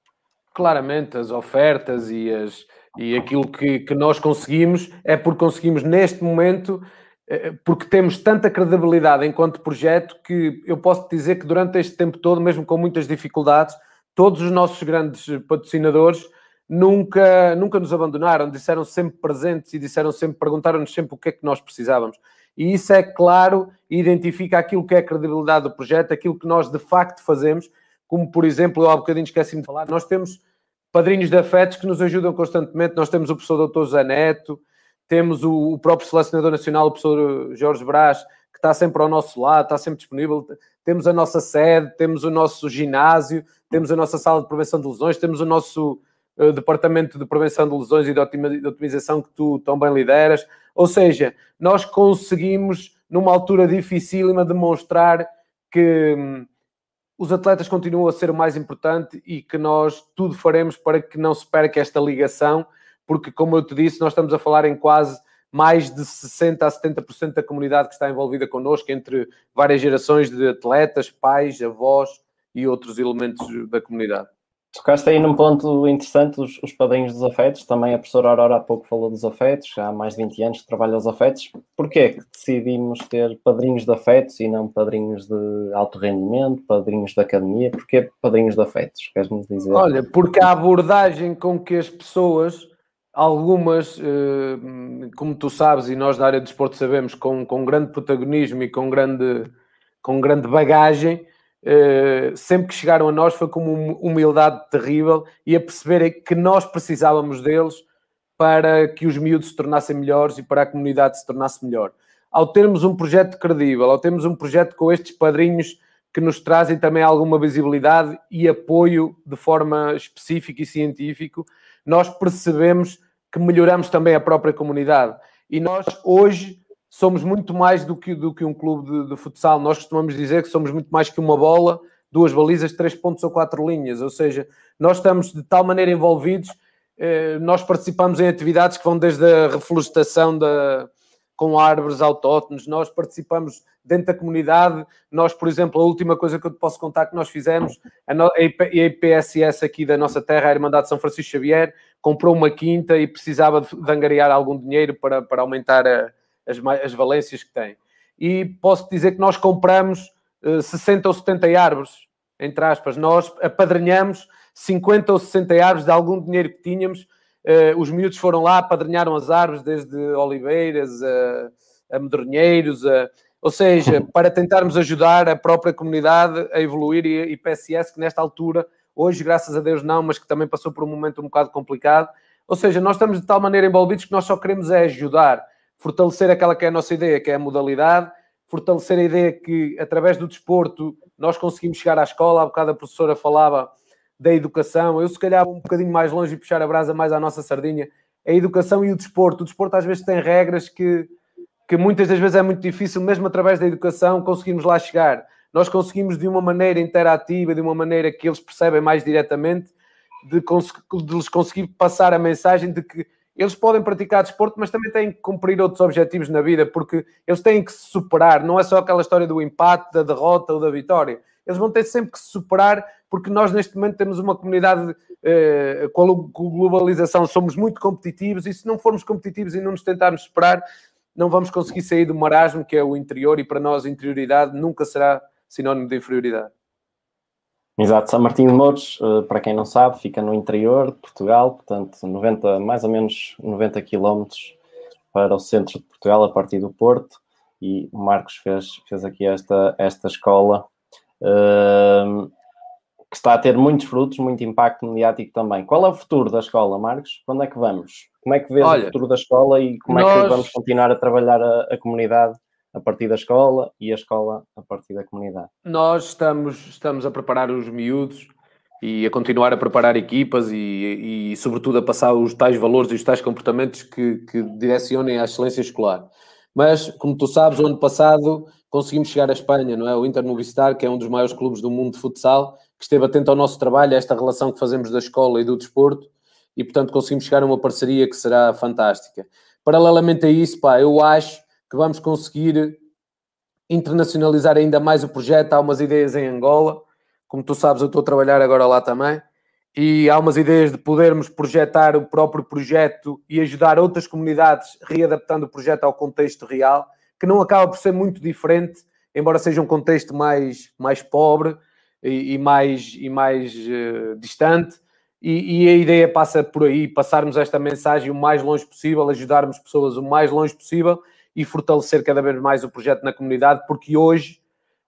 Claramente, as ofertas e, as, e aquilo que, que nós conseguimos é porque conseguimos neste momento, eh, porque temos tanta credibilidade enquanto projeto que eu posso dizer que durante este tempo todo, mesmo com muitas dificuldades, todos os nossos grandes patrocinadores nunca, nunca nos abandonaram, disseram sempre presentes e disseram sempre, perguntaram-nos sempre o que é que nós precisávamos. E isso é claro e identifica aquilo que é a credibilidade do projeto, aquilo que nós de facto fazemos, como por exemplo, eu há bocadinho esqueci-me de falar, nós temos padrinhos de afetos que nos ajudam constantemente, nós temos o professor Dr. José Neto, temos o, próprio selecionador nacional, o professor Jorge Brás, que está sempre ao nosso lado, está sempre disponível, temos a nossa sede, temos o nosso ginásio, temos a nossa sala de prevenção de lesões, temos o nosso departamento de prevenção de lesões e de, de otimização que tu tão bem lideras. Ou seja, nós conseguimos, numa altura dificílima, demonstrar que hum, os atletas continuam a ser o mais importante e que nós tudo faremos para que não se perca esta ligação, porque, como eu te disse, nós estamos a falar em quase mais de 60% a 70% da comunidade que está envolvida connosco, entre várias gerações de atletas, pais, avós e outros elementos da comunidade. Tocaste aí num ponto interessante, os, os padrinhos dos afetos. Também a professora Aurora há pouco falou dos afetos, há mais de 20 anos que trabalha os afetos. Porquê é que decidimos ter padrinhos de afetos e não padrinhos de alto rendimento, padrinhos de academia? Porquê padrinhos de afetos? Queres-me dizer? Olha, porque a abordagem com que as pessoas, algumas, eh, como tu sabes e nós da área de desporto sabemos, com, com grande protagonismo e com grande, com grande bagagem, Uh, sempre que chegaram a nós foi com uma humildade terrível e a perceberem que nós precisávamos deles para que os miúdos se tornassem melhores e para a comunidade se tornasse melhor. Ao termos um projeto credível, ao termos um projeto com estes padrinhos que nos trazem também alguma visibilidade e apoio de forma específica e científico, nós percebemos que melhoramos também a própria comunidade. E nós hoje somos muito mais do que, do que um clube de, de, futsal. Nós costumamos dizer que somos muito mais que uma bola, duas balizas, três pontos ou quatro linhas. Ou seja, nós estamos de tal maneira envolvidos, eh, nós participamos em atividades que vão desde a reflorestação da, com árvores autóctones, nós participamos dentro da comunidade. Nós, por exemplo, a última coisa que eu te posso contar que nós fizemos, a, no, a IPSS aqui da nossa terra, a Irmandade de São Francisco Xavier, comprou uma quinta e precisava de, de angariar algum dinheiro para, para aumentar a as, as valências que tem. E posso dizer que nós compramos uh, eh, 60 ou 70 árvores, entre aspas, nós apadrinhamos 50 ou 60 árvores de algum dinheiro que tínhamos. Uh, os miúdos foram lá, apadrinharam as árvores, desde oliveiras a, a medronheiros, a, ou seja, para tentarmos ajudar a própria comunidade a evoluir e, e PSS, que nesta altura, hoje, graças a Deus, não, mas que também passou por um momento um bocado complicado. Ou seja, nós estamos de tal maneira envolvidos que nós só queremos é ajudar fortalecer aquela que é a nossa ideia, que é a modalidade, fortalecer a ideia que, através do desporto, nós conseguimos chegar à escola. Há bocado a professora falava da educação. Eu, se calhar, um bocadinho mais longe e puxar a brasa mais à nossa sardinha. A educação e o desporto. O desporto, às vezes, tem regras que, que muitas das vezes é muito difícil, mesmo através da educação, conseguimos lá chegar. Nós conseguimos, de uma maneira interativa, de uma maneira que eles percebem mais diretamente, de, de lhes conseguir passar a mensagem de que eles podem praticar desporto, mas também têm que cumprir outros objetivos na vida, porque eles têm que se superar, não é só aquela história do empate, da derrota ou da vitória. Eles vão ter sempre que se superar, porque nós neste momento temos uma comunidade eh, com a globalização, somos muito competitivos, e se não formos competitivos e não nos tentarmos superar, não vamos conseguir sair do marasmo que é o interior e para nós interioridade nunca será sinónimo de inferioridade. Exato, São Martinho de Mouros, eh, para quem não sabe, fica no interior de Portugal, portanto, 90, mais ou menos 90 quilómetros para o centro de Portugal, a partir do Porto, e o Marcos fez, fez aqui esta, esta escola, uh, que está a ter muitos frutos, muito impacto mediático também. Qual é o futuro da escola, Marcos? Onde é que vamos? Como é que vês Olha, o futuro da escola e como nós... é que vamos continuar a trabalhar a, a comunidade a partir da escola e a escola a partir da comunidade? Nós estamos, estamos a preparar os miúdos e a continuar a preparar equipas e, e, sobretudo, a passar os tais valores e os tais comportamentos que, que direcionem à excelência escolar. Mas, como tu sabes, o ano passado conseguimos chegar à Espanha, não é? O Inter Movistar, que é um dos maiores clubes do mundo de futsal, que esteve atento ao nosso trabalho, a esta relação que fazemos da escola e do desporto, e portanto conseguimos chegar a uma parceria que será fantástica. Paralelamente a isso, pá, eu acho que vamos conseguir internacionalizar ainda mais o projeto. Há umas ideias em Angola, como tu sabes, eu estou a trabalhar agora lá também, e há umas ideias de podermos projetar o próprio projeto e ajudar outras comunidades readaptando o projeto ao contexto real, que não acaba por ser muito diferente, embora seja um contexto mais, mais pobre e, e mais, e mais uh, distante. E, e, a ideia passa por aí, passarmos esta mensagem o mais longe possível, ajudarmos pessoas o mais longe possível e fortalecer cada vez mais o projeto na comunidade, porque hoje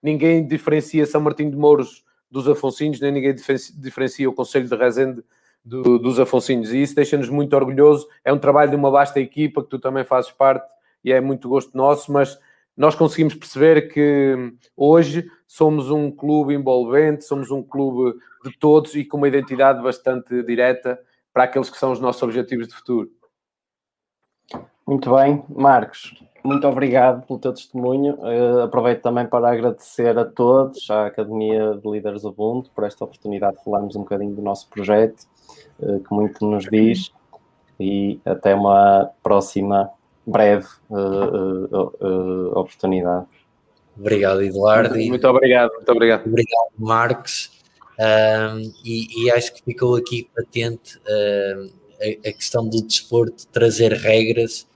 ninguém diferencia São Martinho de Mouros dos Afonsinhos, nem ninguém diferencia o Conselho de Rezende do, dos Afonsinhos, e isso deixa-nos muito orgulhosos. É um trabalho de uma vasta equipa que tu também fazes parte e é muito gosto nosso, mas nós conseguimos perceber que hoje somos um clube envolvente, somos um clube de todos e com uma identidade bastante direta para aqueles que são os nossos objetivos de futuro. Muito bem, Marcos muito obrigado pelo teu testemunho. Uh, aproveito também para agradecer a todos, à Academia de Líderes Ubuntu, por esta oportunidade de falarmos um bocadinho do nosso projeto, uh, que muito nos diz, e até uma próxima breve uh, oportunidade. Obrigado, Eduardo. Muito, muito, obrigado, muito obrigado. Obrigado, Marcos. Um, e, e, acho que ficou aqui patente a, a questão do desporto trazer regras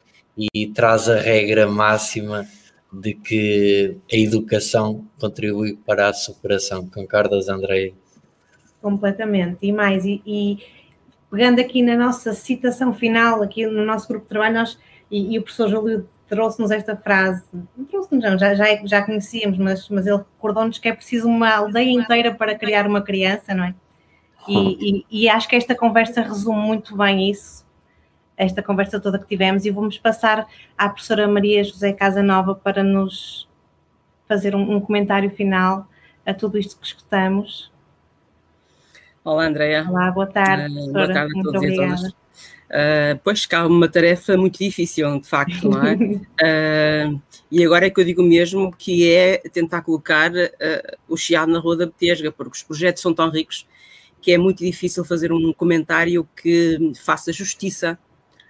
e traz a regra máxima de que a educação contribui para a superação. Concordas, Andrei? Completamente. E mais, e, e, pegando aqui na nossa citação final, aqui no nosso grupo de trabalho, nós, e, e o professor Júlio trouxe-nos esta frase, não trouxe-nos, já, já, já conhecíamos, mas, mas ele recordou-nos que é preciso uma aldeia inteira para criar uma criança, não é? E, e, e acho que esta conversa resume muito bem isso, esta conversa toda que tivemos e vamos passar à professora Maria José Casanova para nos fazer um, um comentário final a tudo isto que escutamos. Olá, Andréa. Olá, boa tarde. Uh, boa tarde a todos e a todas. Uh, pois cá uma tarefa muito difícil, de facto, não é? uh, e agora é que eu digo mesmo que é tentar colocar uh, o chiado na rua da Betesga, porque os projetos são tão ricos que é muito difícil fazer um comentário que faça justiça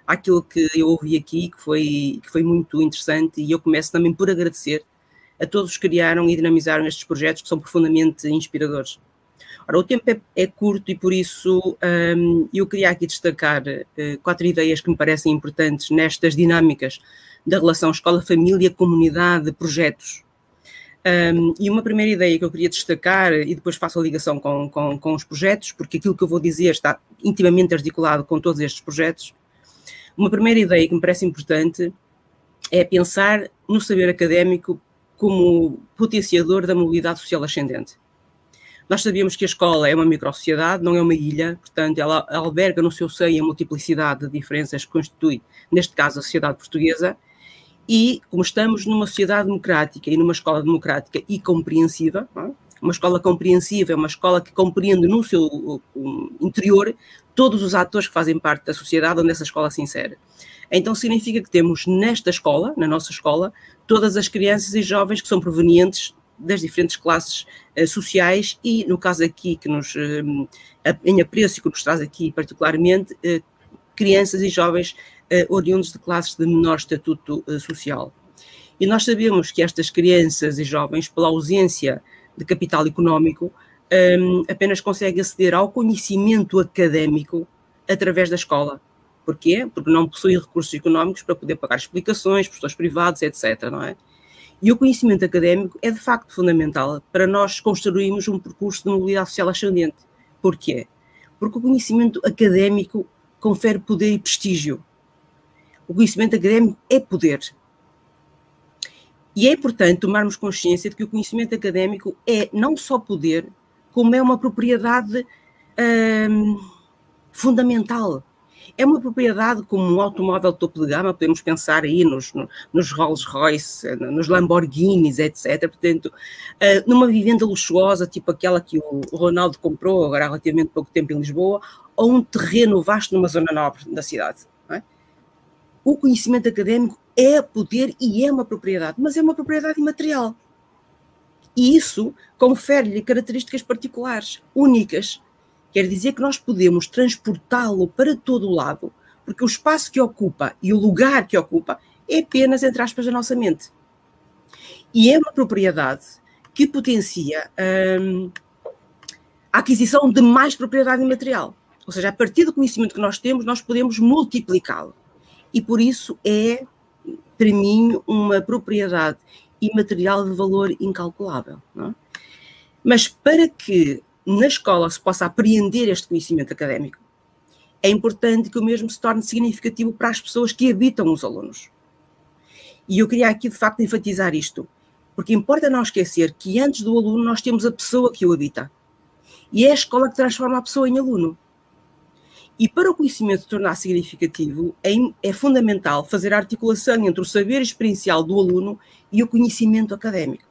àquilo que eu ouvi aqui, que foi, que foi muito interessante, e eu começo também por agradecer a todos que criaram e dinamizaram estes projetos que são profundamente inspiradores. Ora, o tempo é, é curto e por isso um, eu queria aqui destacar uh, quatro ideias que me parecem importantes nestas dinâmicas da relação escola-família, comunidade, projetos. Um, e uma primeira ideia que eu queria destacar, e depois faço a ligação com, com, com os projetos, porque aquilo que eu vou dizer está intimamente articulado com todos estes projetos, uma primeira ideia que me parece importante é pensar no saber académico como potenciador da mobilidade social ascendente. Nós sabemos que a escola é uma microsociedade, não é uma ilha, portanto, ela alberga no seu seio a multiplicidade de diferenças que constitui, neste caso, a sociedade portuguesa, e como estamos numa sociedade democrática e numa escola democrática e compreensiva, é? Uma escola compreensiva é uma escola que compreende no seu interior todos os atores que fazem parte da sociedade onde essa escola se insere. Então significa que temos nesta escola, na nossa escola, todas as crianças e jovens que são provenientes das diferentes classes uh, sociais e, no caso aqui, que nos, uh, em apreço que nos traz aqui particularmente, uh, crianças e jovens oriundos de classes de menor estatuto social. E nós sabemos que estas crianças e jovens, pela ausência de capital económico, um, apenas consegue aceder ao conhecimento académico através da escola. Porquê? Porque não possui recursos económicos para poder pagar explicações, professores privados, etc. Não é? E o conhecimento académico é de facto fundamental para nós construirmos um percurso de mobilidade social ascendente. Porquê? Porque o conhecimento académico confere poder e prestígio. O conhecimento académico é poder. E é importante tomarmos consciência de que o conhecimento académico é não só poder, como é uma propriedade hum, fundamental. É uma propriedade como um automóvel topo de gama, podemos pensar aí nos, nos Rolls Royce, nos Lamborghinis, etc. Portanto, eh, numa vivenda luxuosa, tipo aquela que o Ronaldo comprou agora há relativamente pouco tempo em Lisboa, ou um terreno vasto numa zona nobre da cidade. É? O conhecimento académico é poder e é uma propriedade, mas é uma propriedade imaterial. E isso confere-lhe características particulares, únicas. Quer dizer que nós podemos transportá-lo para todo o lado, porque o espaço que ocupa e o lugar que ocupa é apenas, entre aspas, a nossa mente. E é uma propriedade que potencia hum, a aquisição de mais propriedade imaterial. Ou seja, a partir do conhecimento que nós temos, nós podemos multiplicá-lo. E por isso é, para mim, uma propriedade imaterial de valor incalculável. É? Mas para que na escola se possa apreender este conhecimento académico, é importante que o mesmo se torne significativo para as pessoas que habitam os alunos. E eu queria aqui, de facto, enfatizar isto, porque importa não esquecer que antes do aluno nós temos a pessoa que o habita. E é a escola que transforma a pessoa em aluno. E para o conhecimento se tornar significativo, é, é, fundamental fazer a articulação entre o saber experiencial do aluno e o conhecimento académico.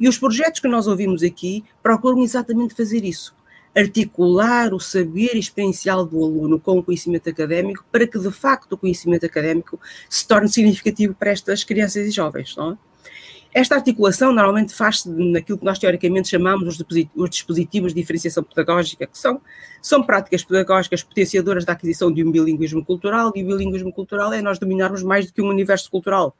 E os projetos que nós ouvimos aqui procuram exatamente fazer isso. Articular o saber experiencial do aluno com o conhecimento académico para que, de facto, o conhecimento académico se torne significativo para estas crianças e jovens. Não é? Esta articulação normalmente faz-se naquilo que nós teoricamente chamamos os dispositivos de diferenciação pedagógica, que são, são práticas pedagógicas potenciadoras da aquisição de um bilinguismo cultural, e o bilinguismo cultural é nós dominarmos mais do que um universo cultural.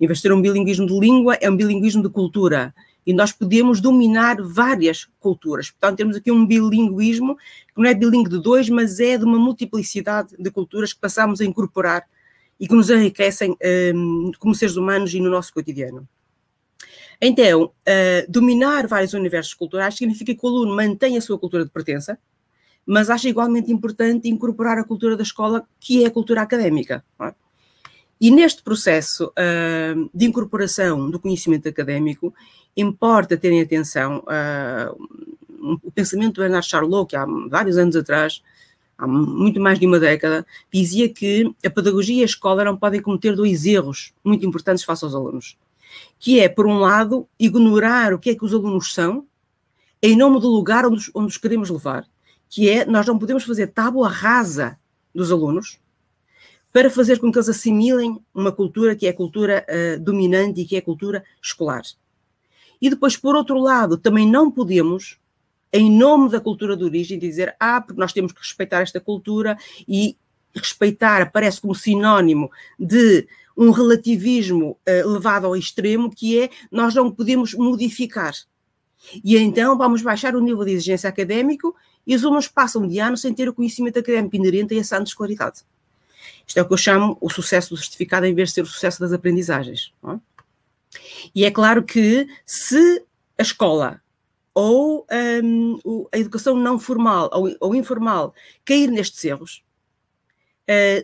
Em vez de ter um bilinguismo de língua, é um bilinguismo de cultura. E nós podemos dominar várias culturas. Portanto, temos aqui um bilinguismo que não é bilingue de dois, mas é de uma multiplicidade de culturas que passamos a incorporar e que nos enriquecem um, como seres humanos e no nosso cotidiano. Então, uh, dominar vários universos culturais significa que o aluno mantém a sua cultura de pertença, mas acha igualmente importante incorporar a cultura da escola, que é a cultura académica. É? E neste processo uh, de incorporação do conhecimento académico, importa terem atenção uh, o pensamento do Bernard Charlot, que há vários anos atrás, há muito mais de uma década, dizia que a pedagogia e a escola não podem cometer dois erros muito importantes face aos alunos que é, por um lado, ignorar o que é que os alunos são, em nome do lugar onde, onde os queremos levar, que é, nós não podemos fazer tábua rasa dos alunos para fazer com que eles assimilem uma cultura que é a cultura uh, dominante e que é a cultura escolar. E depois, por outro lado, também não podemos, em nome da cultura de origem, dizer, ah, porque nós temos que respeitar esta cultura e respeitar aparece como sinónimo de um relativismo uh, levado ao extremo, que é nós não podemos modificar. E então vamos baixar o nível de exigência académico e os alunos passam de ano sem ter o conhecimento académico inerente a essa ano de escolaridade. Isto é o que eu chamo o sucesso do certificado em vez de ser o sucesso das aprendizagens. É? E é claro que se a escola ou um, a educação não formal ou, ou informal cair nestes erros,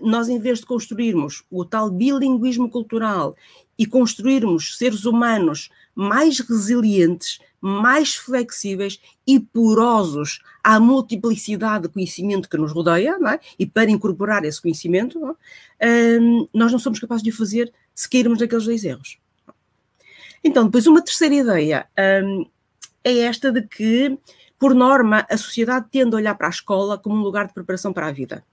nós, em vez de construirmos o tal bilinguismo cultural e construirmos seres humanos mais resilientes, mais flexíveis e porosos à multiplicidade de conhecimento que nos rodeia, é? e para incorporar esse conhecimento, é? nós não somos capazes de o fazer se cairmos naqueles dois erros. Então, depois, uma terceira ideia é esta de que, por norma, a sociedade tende a olhar para a escola como um lugar de preparação para a vida.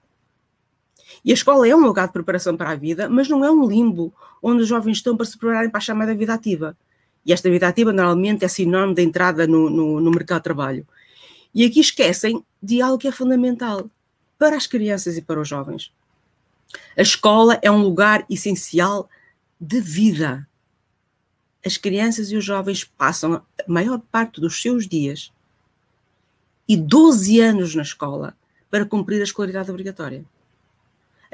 E a escola é um lugar de preparação para a vida, mas não é um limbo onde os jovens estão para se prepararem para a chamada vida ativa. E esta vida ativa normalmente é sinónimo de entrada no, no, no mercado de trabalho. E aqui esquecem de algo que é fundamental para as crianças e para os jovens. A escola é um lugar essencial de vida. As crianças e os jovens passam a maior parte dos seus dias e 12 anos na escola para cumprir a escolaridade obrigatória.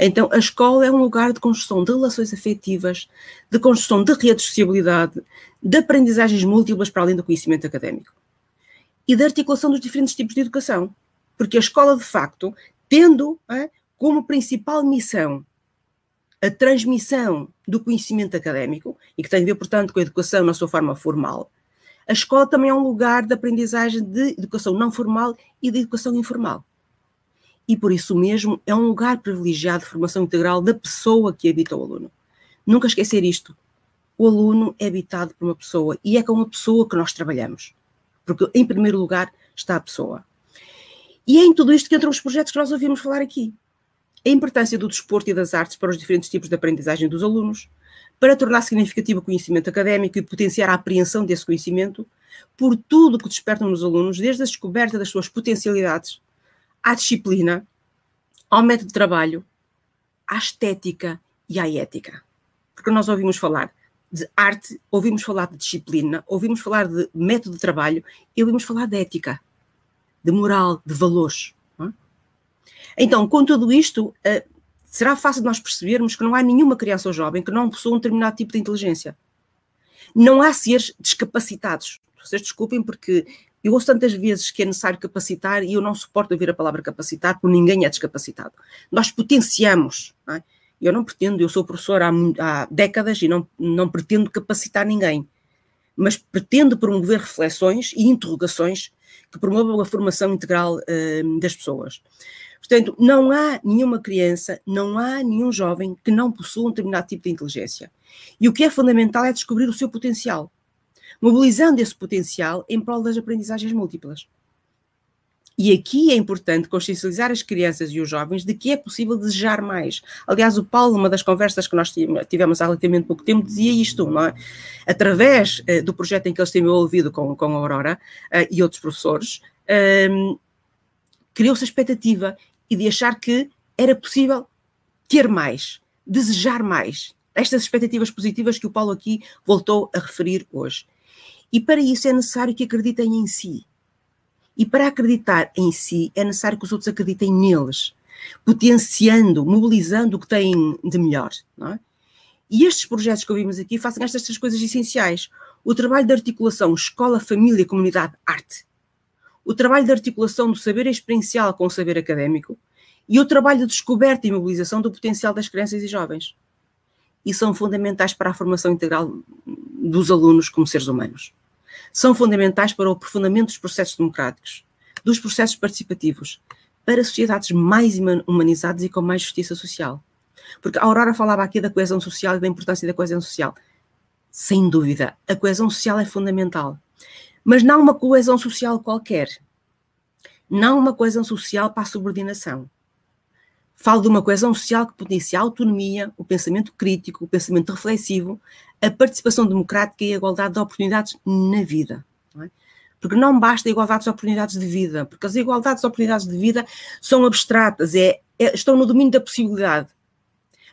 Então, a escola é um lugar de construção de relações afetivas, de construção de redes de sociabilidade, de aprendizagens múltiplas para além do conhecimento académico e da articulação dos diferentes tipos de educação. Porque a escola, de facto, tendo é, como principal missão a transmissão do conhecimento académico, e que tem a ver, portanto, com a educação na sua forma formal, a escola também é um lugar de aprendizagem de educação não formal e de educação informal. E por isso mesmo é um lugar privilegiado de formação integral da pessoa que habita o aluno. Nunca esquecer isto. O aluno é habitado por uma pessoa e é com a pessoa que nós trabalhamos. Porque, em primeiro lugar, está a pessoa. E é em tudo isto que entram os projetos que nós ouvimos falar aqui. A importância do desporto e das artes para os diferentes tipos de aprendizagem dos alunos, para tornar significativo o conhecimento académico e potenciar a apreensão desse conhecimento, por tudo que despertam nos alunos, desde a descoberta das suas potencialidades, à disciplina, ao método de trabalho, à estética e à ética. Porque nós ouvimos falar de arte, ouvimos falar de disciplina, ouvimos falar de método de trabalho e ouvimos falar de ética, de moral, de valores. É? Então, com tudo isto, uh, será fácil nós percebermos que não há nenhuma criança ou jovem que não possua um determinado tipo de inteligência. Não há seres descapacitados. Vocês desculpem porque eu ouço tantas vezes que é necessário capacitar e eu não suporto ouvir a palavra capacitar porque ninguém é descapacitado. Nós potenciamos. Não é? Eu não pretendo, eu sou professora há, há décadas e não, não pretendo capacitar ninguém, mas pretendo promover reflexões e interrogações que promovam a formação integral uh, das pessoas. Portanto, não há nenhuma criança, não há nenhum jovem que não possua um determinado tipo de inteligência. E o que é fundamental é descobrir o seu potencial, mobilizando esse potencial em prol das aprendizagens múltiplas. E aqui é importante consciencializar as crianças e os jovens de que é possível desejar mais. Aliás, o Paulo, numa das conversas que nós tivemos há relativamente pouco tempo, dizia isto, não é? Através uh, do projeto em que eles têm ouvido com, com a Aurora uh, e outros professores, um, criou-se a expectativa e de achar que era possível ter mais, desejar mais. Estas expectativas positivas que o Paulo aqui voltou a referir hoje. E para isso é necessário que acreditem em si e para acreditar em si é necessário que os outros acreditem neles, potenciando, mobilizando o que têm de melhor. É? E estes projetos que ouvimos aqui fazem estas três coisas essenciais. O trabalho de articulação escola, família, comunidade, arte. O trabalho de articulação do saber experiencial com o saber académico. E o trabalho de descoberta e mobilização do potencial das crianças e jovens. E são fundamentais para a formação integral dos alunos como seres humanos são fundamentais para o aprofundamento dos processos democráticos, dos processos participativos, para sociedades mais humanizadas e com mais justiça social. Porque a Aurora falava aqui da coesão social e da importância da coesão social. Sem dúvida, a coesão social é fundamental. Mas não uma coesão social qualquer. Não uma coesão social para a subordinação. Falo de uma coesão social que potencia a autonomia, o pensamento crítico, o pensamento reflexivo, a participação democrática e a igualdade de oportunidades na vida. Não é? Porque não basta a igualdade de oportunidades de vida, porque as igualdades de oportunidades de vida são abstratas, é, é, estão no domínio da possibilidade.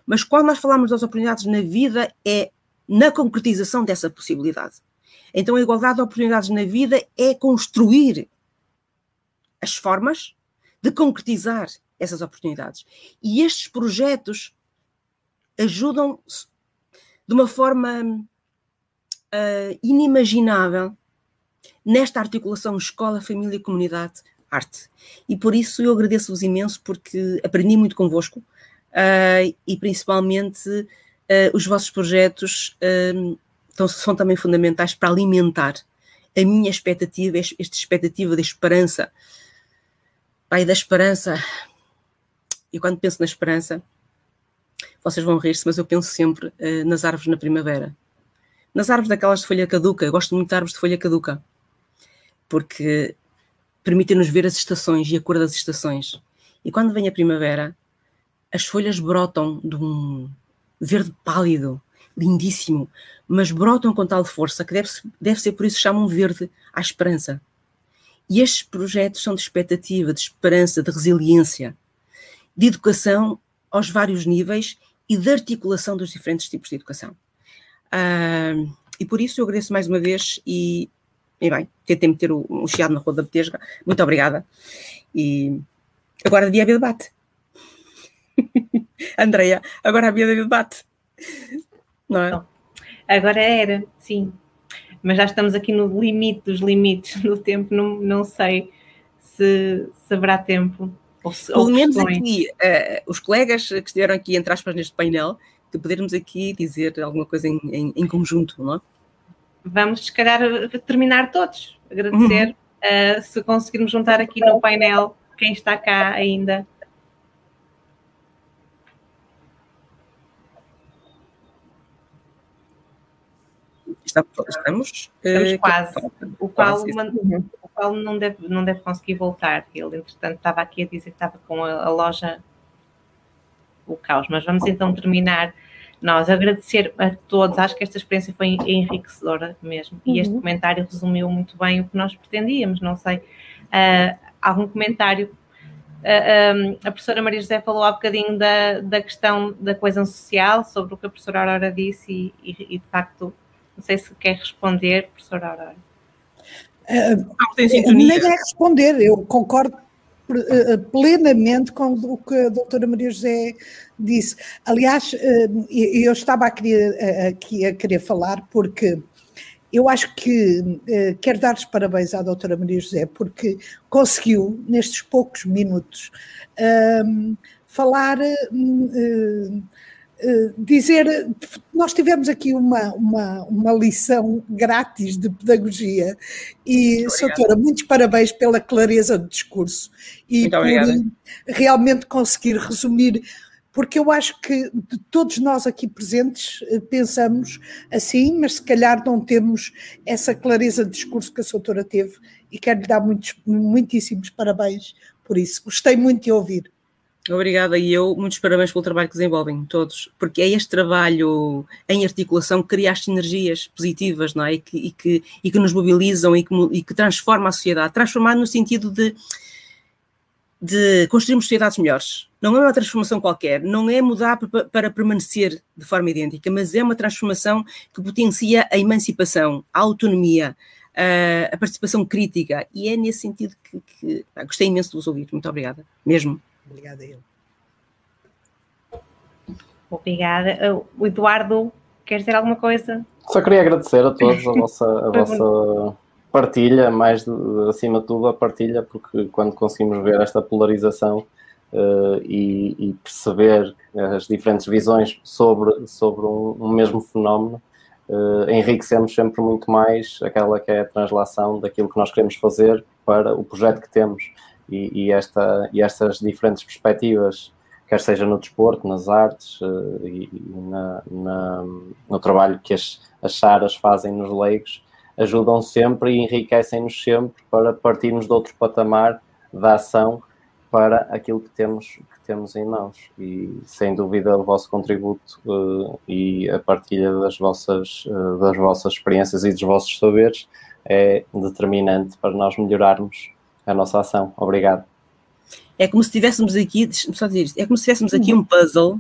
Mas quando nós falamos das oportunidades na vida, é na concretização dessa possibilidade. Então, a igualdade de oportunidades na vida é construir as formas de concretizar essas oportunidades. E estes projetos ajudam de uma forma uh, inimaginável nesta articulação escola, família, comunidade, arte. E por isso eu agradeço-vos imenso porque aprendi muito convosco uh, e principalmente uh, os vossos projetos então, são também fundamentais para alimentar a minha expectativa, esta expectativa da esperança. Pai, da esperança, e quando penso na esperança, vocês vão rir-se, mas eu penso sempre uh, nas árvores na primavera. Nas árvores daquelas de folha caduca, eu gosto muito de árvores de folha caduca, porque permitem-nos ver as estações e a cor das estações. E quando vem a primavera, as folhas brotam de um verde pálido, lindíssimo, mas brotam com tal força que deve, deve ser por isso que chamam verde à esperança. E estes projetos são de expectativa, de esperança, de resiliência de educação aos vários níveis e de articulação dos diferentes tipos de educação. Uh, e por isso eu agradeço mais uma vez e, e bem, tentei meter o, um chiado na rua da Betesga. Muito obrigada. E agora dia de debate. Andreia, agora havia de debate. Não é? Agora era, sim. Mas já estamos aqui no limite dos limites do tempo, não, não sei se, se haverá tempo. Pelo menos aqui, uh, os colegas que estiveram aqui, entre aspas, neste painel, que podermos aqui dizer alguma coisa em, em, em conjunto, não é? Vamos, se calhar, terminar todos. Agradecer. Uhum. Uh, se conseguirmos juntar aqui no painel quem está cá ainda. Estamos, Estamos uh, quase. O Paulo, o Paulo não, deve, não deve conseguir voltar. Ele, entretanto, estava aqui a dizer que estava com a, a loja o caos. Mas vamos então terminar nós agradecer a todos, acho que esta experiência foi enriquecedora mesmo, uhum. e este uhum. comentário resumiu muito bem o que nós pretendíamos, não sei, uh, algum comentário? Uh, um, a professora Maria José falou há bocadinho da, da questão da coesão social, sobre o que a professora Aurora disse, e, e, e de facto, não sei se quer responder, professora Aurora. Uh, nem é responder, eu concordo eh, plenamente com o que a doutora Maria José disse. Aliás, eh, eu estava a querer, eh, aqui a querer falar porque eu acho que quero dar os parabéns à doutora Maria José porque conseguiu, nestes poucos minutos, falar eh, dizer, nós tivemos aqui uma, uma, uma lição grátis de pedagogia e, doutora, muitos parabéns pela clareza do discurso e Muito por obrigada. realmente conseguir resumir, porque eu acho que todos nós aqui presentes eh, pensamos assim, mas se calhar não temos essa clareza de discurso que a doutora teve e quero lhe dar muitos, muitíssimos parabéns por isso. Gostei muito de ouvir. Obrigada e eu, muitos parabéns pelo trabalho que desenvolvem, todos, porque é este trabalho em articulação que cria as sinergias positivas, não é? E que, e que, e que nos mobilizam e que, e que transforma a sociedade. Transformar no sentido de, de construirmos sociedades melhores. Não é uma transformação qualquer, não é mudar para, permanecer de forma idêntica, mas é uma transformação que potencia a emancipação, a autonomia, a, participação crítica, e é nesse sentido que, que gostei imenso de vos ouvir. Muito obrigada, mesmo. Obrigada eu. Obrigada. O Eduardo, quer dizer alguma coisa? Só queria agradecer a todos a vossa, a vossa partilha, mais de, acima de tudo a partilha, porque quando conseguimos ver esta polarização uh, e, e, perceber as diferentes visões sobre, sobre um, um mesmo fenómeno, uh, enriquecemos sempre muito mais aquela que é a translação daquilo que nós queremos fazer para o projeto que temos e, e, esta, e estas diferentes perspectivas, quer seja no desporto, nas artes uh, e, na, na, no trabalho que as, as charas fazem nos leigos, ajudam sempre e enriquecem-nos sempre para partirmos de outro patamar da ação para aquilo que temos, que temos em mãos. E sem dúvida o vosso contributo uh, e a partilha das vossas, uh, das vossas experiências e dos vossos saberes é determinante para nós melhorarmos a nossa ação. Obrigado. É como se tivéssemos aqui, só dizer isto, é como se tivéssemos aqui um puzzle,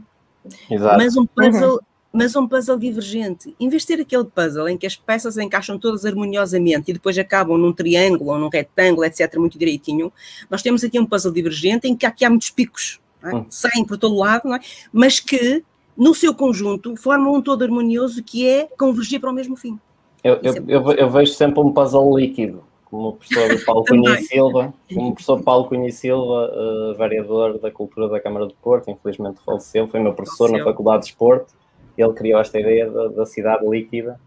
Exato. mas um puzzle, uhum. mas um puzzle divergente. Em vez de ter aquele puzzle em que as peças encaixam todas harmoniosamente e depois acabam num triângulo ou num retângulo, etc., muito direitinho, nós temos aqui um puzzle divergente em que aqui há muitos picos, é? uhum. saem por todo lado, é? mas que no seu conjunto formam um todo harmonioso que é convergir para o mesmo fim. Eu, eu, é eu, eu vejo sempre um puzzle líquido como o professor Paulo Cunha Silva, como o professor Paulo Cunha Silva, uh, vereador da Cultura da Câmara de Porto, infelizmente faleceu, foi meu professor faleceu. na Faculdade de Esporte, ele criou esta ideia da, da, cidade líquida,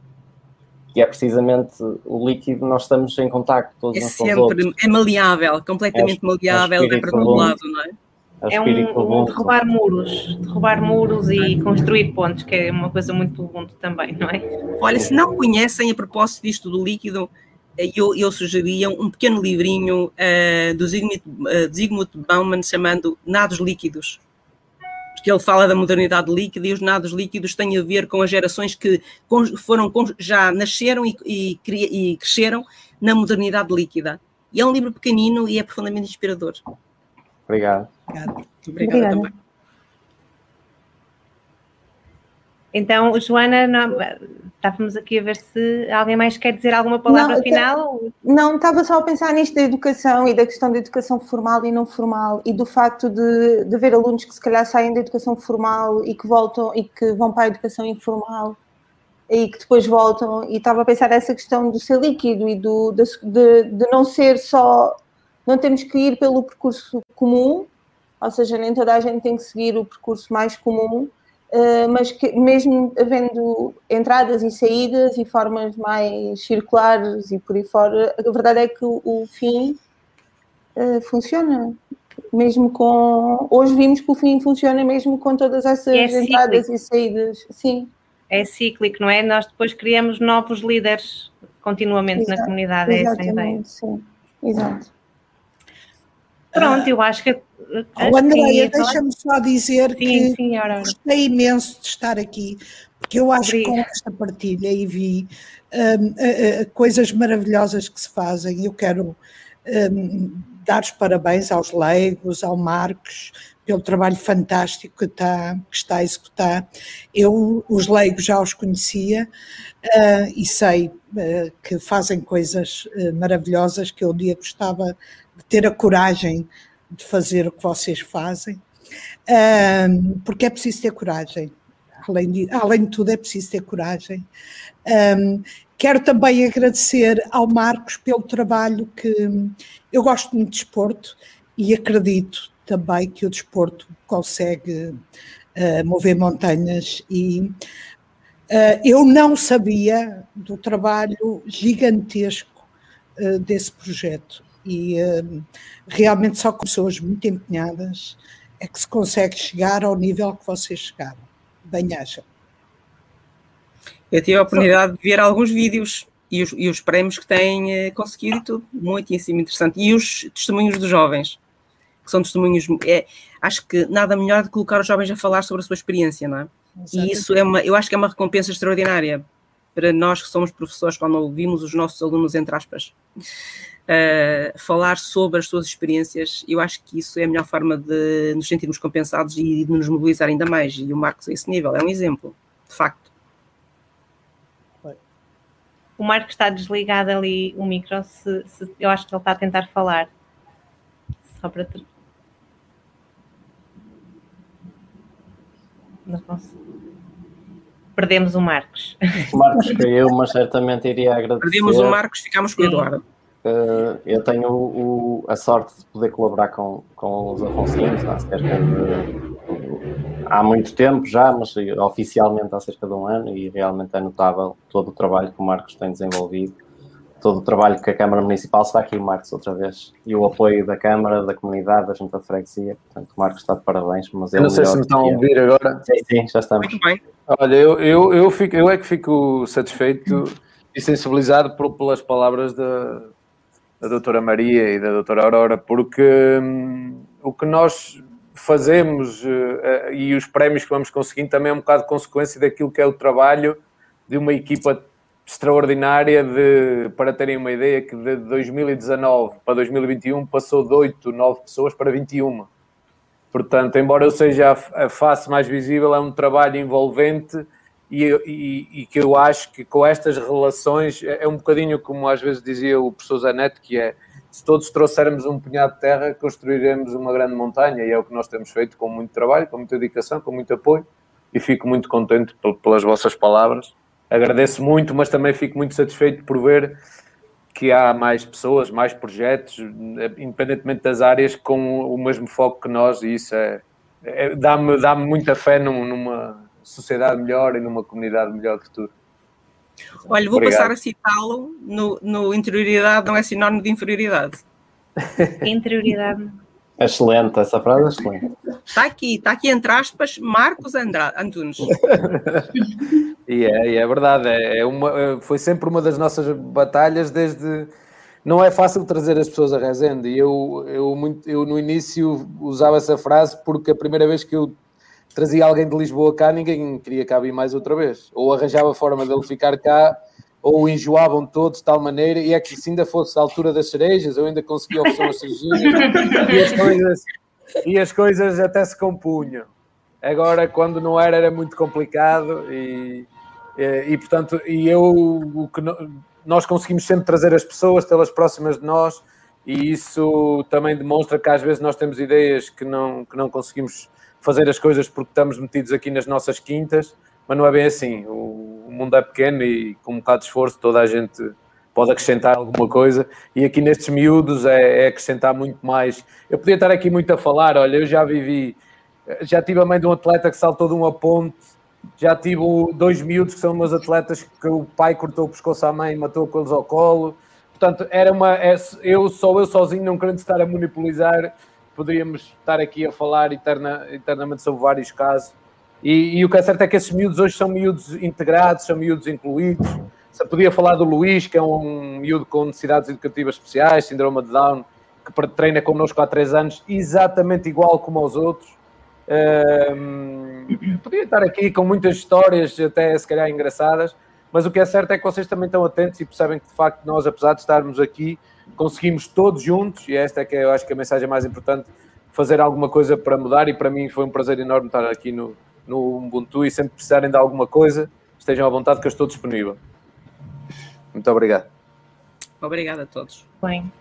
que é precisamente o líquido, nós estamos em contacto todos é uns sempre, com os outros. É maleável, completamente é, maleável, é para todo lado, não é? É um, um derrubar muros, derrubar muros e construir pontos, que é uma coisa muito ubuntu também, não é? Olha, se não conhecem a propósito disto do líquido, eu, eu sugeria um pequeno livrinho uh, do Zygmunt, uh, Zygmunt Bauman chamando Nados Líquidos, porque ele fala da modernidade líquida e os nados líquidos têm a ver com as gerações que foram já nasceram e, e, e cresceram na modernidade líquida. E é um livro pequenino e é profundamente inspirador. Obrigado. Obrigada, Obrigada também. Então, Joana, não, estávamos aqui a ver se alguém mais quer dizer alguma palavra não, final. Não, estava só a pensar nisto da educação e da questão da educação formal e não formal e do facto de, de ver alunos que se calhar saem da educação formal e que voltam e que vão para a educação informal e que depois voltam. E estava a pensar nessa questão do ser líquido e do, de, de não ser só. Não temos que ir pelo percurso comum, ou seja, nem toda a gente tem que seguir o percurso mais comum mas que mesmo havendo entradas e saídas e formas mais circulares e por aí fora, a verdade é que o, fim uh, funciona. Mesmo com. Hoje vimos que o fim funciona mesmo com todas essas é entradas e saídas. Sim. É cíclico, não é? Nós depois criamos novos líderes continuamente Exato, na comunidade, é essa a ideia. Sim, exato. Pronto, eu acho que. Oh, Andréia, deixa-me só dizer sim, que senhora. gostei imenso de estar aqui, porque eu acho que com esta partilha e vi um, uh, uh, coisas maravilhosas que se fazem. Eu quero um, dar os parabéns aos leigos, ao Marcos, pelo trabalho fantástico que está, que está a executar. Eu, os leigos, já os conhecia uh, e sei uh, que fazem coisas uh, maravilhosas que eu um dia gostava de ter a coragem de fazer o que vocês fazem, um, porque é preciso ter coragem. Além de, além de tudo, é preciso ter coragem. Um, quero também agradecer ao Marcos pelo trabalho que eu gosto muito de desporto e acredito também que o desporto consegue uh, mover montanhas e uh, eu não sabia do trabalho gigantesco uh, desse projeto e uh, realmente só com pessoas muito empenhadas é que se consegue chegar ao nível que vocês chegaram. Bem acham. Eu tive a oportunidade de ver alguns vídeos e os, e os prémios que têm uh, conseguido e tudo, muitíssimo interessante. E os testemunhos dos jovens, que são testemunhos. É, acho que nada melhor de colocar os jovens a falar sobre a sua experiência, não é? E isso é uma, eu acho que é uma recompensa extraordinária para nós que somos professores quando ouvimos os nossos alunos, entre aspas, uh, falar sobre as suas experiências. Eu acho que isso é a melhor forma de nos sentirmos compensados e de nos mobilizar ainda mais. E o Marcos, a esse nível, é um exemplo, de facto. O Marcos está desligado ali o micro, se, se, eu acho que ele está a tentar falar. Só para. Não posso perdemos o Marcos. O Marcos caiu, mas certamente iria agradecer. Perdemos o Marcos, ficamos com o Eduardo. Uh, eu tenho o, a sorte de poder colaborar com, com os Afonsinhos há cerca de. Há muito tempo já, mas oficialmente há cerca de um ano, e realmente é notável todo o trabalho que o Marcos tem desenvolvido, todo o trabalho que a Câmara Municipal está aqui, o Marcos, outra vez, e o apoio da Câmara, da comunidade, da Junta de Freguesia. Portanto, o Marcos está de parabéns. Mas eu não sei se me estão a ouvir agora. Sim, sim, já estamos. Muito bem. Olha, eu, eu, eu, fico, eu é que fico satisfeito e sensibilizado por, pelas palavras da da doutora Maria e da doutora Aurora, porque hum, o que nós fazemos uh, e os prémios que vamos conseguindo também é um bocado consequência daquilo que é o trabalho de uma equipa extraordinária de, para terem uma ideia, que de 2019 para 2021 passou de 8, 9 pessoas para 21. Portanto, embora eu seja a face mais visível, é um trabalho envolvente e, e, que eu acho que com estas relações é, é um bocadinho como às vezes dizia o professor Zanetti, que é se todos trouxermos um punhado de terra, construiremos uma grande montanha, e é o que nós temos feito com muito trabalho, com muita dedicação, com muito apoio, e fico muito contente pelas vossas palavras. Agradeço muito, mas também fico muito satisfeito por ver que há mais pessoas, mais projetos, independentemente das áreas, com o mesmo foco que nós, e isso é, é dá-me dá muita fé num, numa, sociedade melhor e numa comunidade melhor de futuro. Olha, vou Obrigado. passar a citá-lo no, no interioridade não é sinónimo de inferioridade. interioridade. Excelente, essa frase é excelente. Está aqui, está aqui entre aspas, Marcos Andrade, Antunes. e é, é verdade, é, é uma, é, foi sempre uma das nossas batalhas desde. Não é fácil trazer as pessoas a Rezende. E eu, eu, muito, eu no início usava essa frase porque a primeira vez que eu trazia alguém de Lisboa cá, ninguém queria cá vir mais outra vez. Ou arranjava forma dele ficar cá, ou enjoavam todos de tal maneira, e é que se ainda fosse a altura das cerejas, eu ainda conseguia oferecer umas cerejinhas, e as coisas, e as coisas até se compunham. agora quando não era era muito complicado e, e, e portanto, e eu o que nós conseguimos sempre trazer as pessoas, tê-las próximas de nós e isso também demonstra que às vezes nós temos ideias que não, que não conseguimos fazer as coisas porque estamos metidos aqui nas nossas quintas, mas não é bem assim. O, mundo é pequeno e com um bocado de esforço toda a gente pode acrescentar alguma coisa e aqui nestes miúdos é, é acrescentar muito mais. Eu podia estar aqui muito a falar, olha, eu já vivi, já tive a mãe de um atleta que saltou de uma ponte, já tive dois miúdos que são meus atletas que o pai cortou o pescoço à mãe e matou com eles ao colo. Portanto, era uma. É, eu, só eu sozinho, não querendo estar a monopolizar, poderíamos estar aqui a falar eterna, eternamente sobre vários casos. E, e, o que é certo é que esses miúdos hoje são miúdos integrados, são miúdos incluídos. Se podia falar do Luís, que é um miúdo com necessidades educativas especiais, síndrome de Down, que treina connosco há três anos, exatamente igual como aos outros. Um, podia estar aqui com muitas histórias, até se calhar engraçadas, mas o que é certo é que vocês também estão atentos e percebem que de facto nós, apesar de estarmos aqui, conseguimos todos juntos, e esta é que eu acho que a mensagem mais importante, fazer alguma coisa para mudar, e para mim foi um prazer enorme estar aqui no, no Ubuntu e sempre precisarem de alguma coisa, estejam à vontade que eu estou disponível. Muito obrigado. Obrigada a todos. Bem.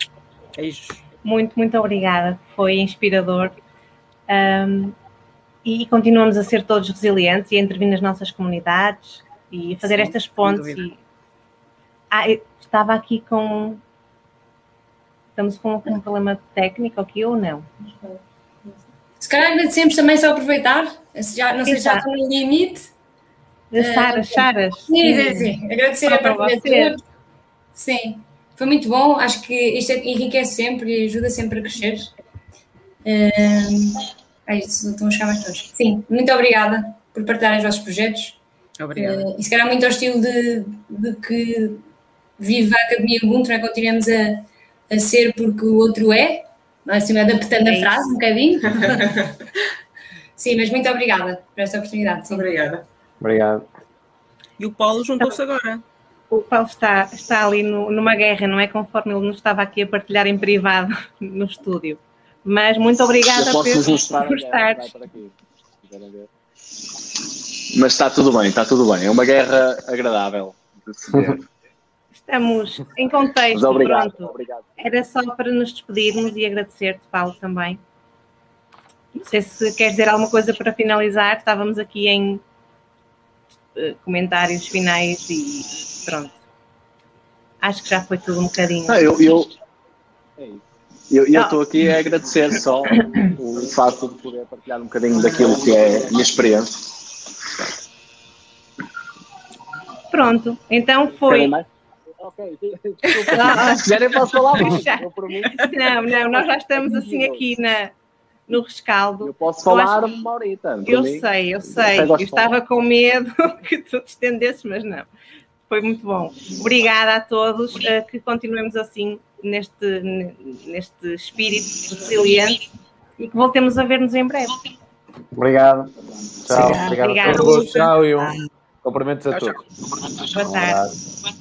Beijos. Muito, muito obrigada. Foi inspirador. Um, e continuamos a ser todos resilientes e a intervir nas nossas comunidades e a fazer Sim, estas pontes. E... Ah, estava aqui com Estamos com um problema técnico aqui ou não? Se calhar agradecemos também só aproveitar, já, não sei se já estou no limite. Sara, Charas. Sim, sim, sim. Agradecer a partilha de Sim, foi muito bom. Acho que isto enriquece sempre e ajuda sempre a crescer. Uh, é isso, estão a chegar mais todos. Sim, muito obrigada por partilhar os vossos projetos. Obrigada. Uh, e se calhar muito ao estilo de, de que viva a Academia Ubuntu, é? continuamos a a ser porque o outro é, assim, adaptando é a frase um bocadinho. sim, mas muito obrigada por esta oportunidade. Sim. Obrigada. Obrigado. E o Paulo juntou-se agora. O Paulo está, está ali no, numa guerra, não é? Conforme ele nos estava aqui a partilhar em privado no estúdio. Mas muito obrigada por, por estar. Mas está tudo bem, está tudo bem. É uma guerra agradável de se ver. Estamos em contexto. Obrigado, pronto. obrigado. Era só para nos despedirmos e agradecer-te, Paulo, também. Não sei se queres dizer alguma coisa para finalizar. Estávamos aqui em uh, comentários finais e pronto. Acho que já foi tudo um bocadinho. Não, eu, eu, eu, eu estou aqui a agradecer só o facto de poder partilhar um bocadinho daquilo que é a minha experiência. Pronto, então foi. Ok. Se quiserem, posso falar mais. Não, não, nós já estamos assim aqui na, no rescaldo. Eu posso falar eu acho... uma horita. Eu mim. sei, eu sei. Eu estava com medo que tu te estendesses, mas não. Foi muito bom. Obrigada a todos. Uh, que continuemos assim neste, neste espírito resiliente e que voltemos a ver-nos em breve. Obrigado. Tchau. Obrigado. Obrigado. Tchau e um cumprimento a todos. Boa tarde.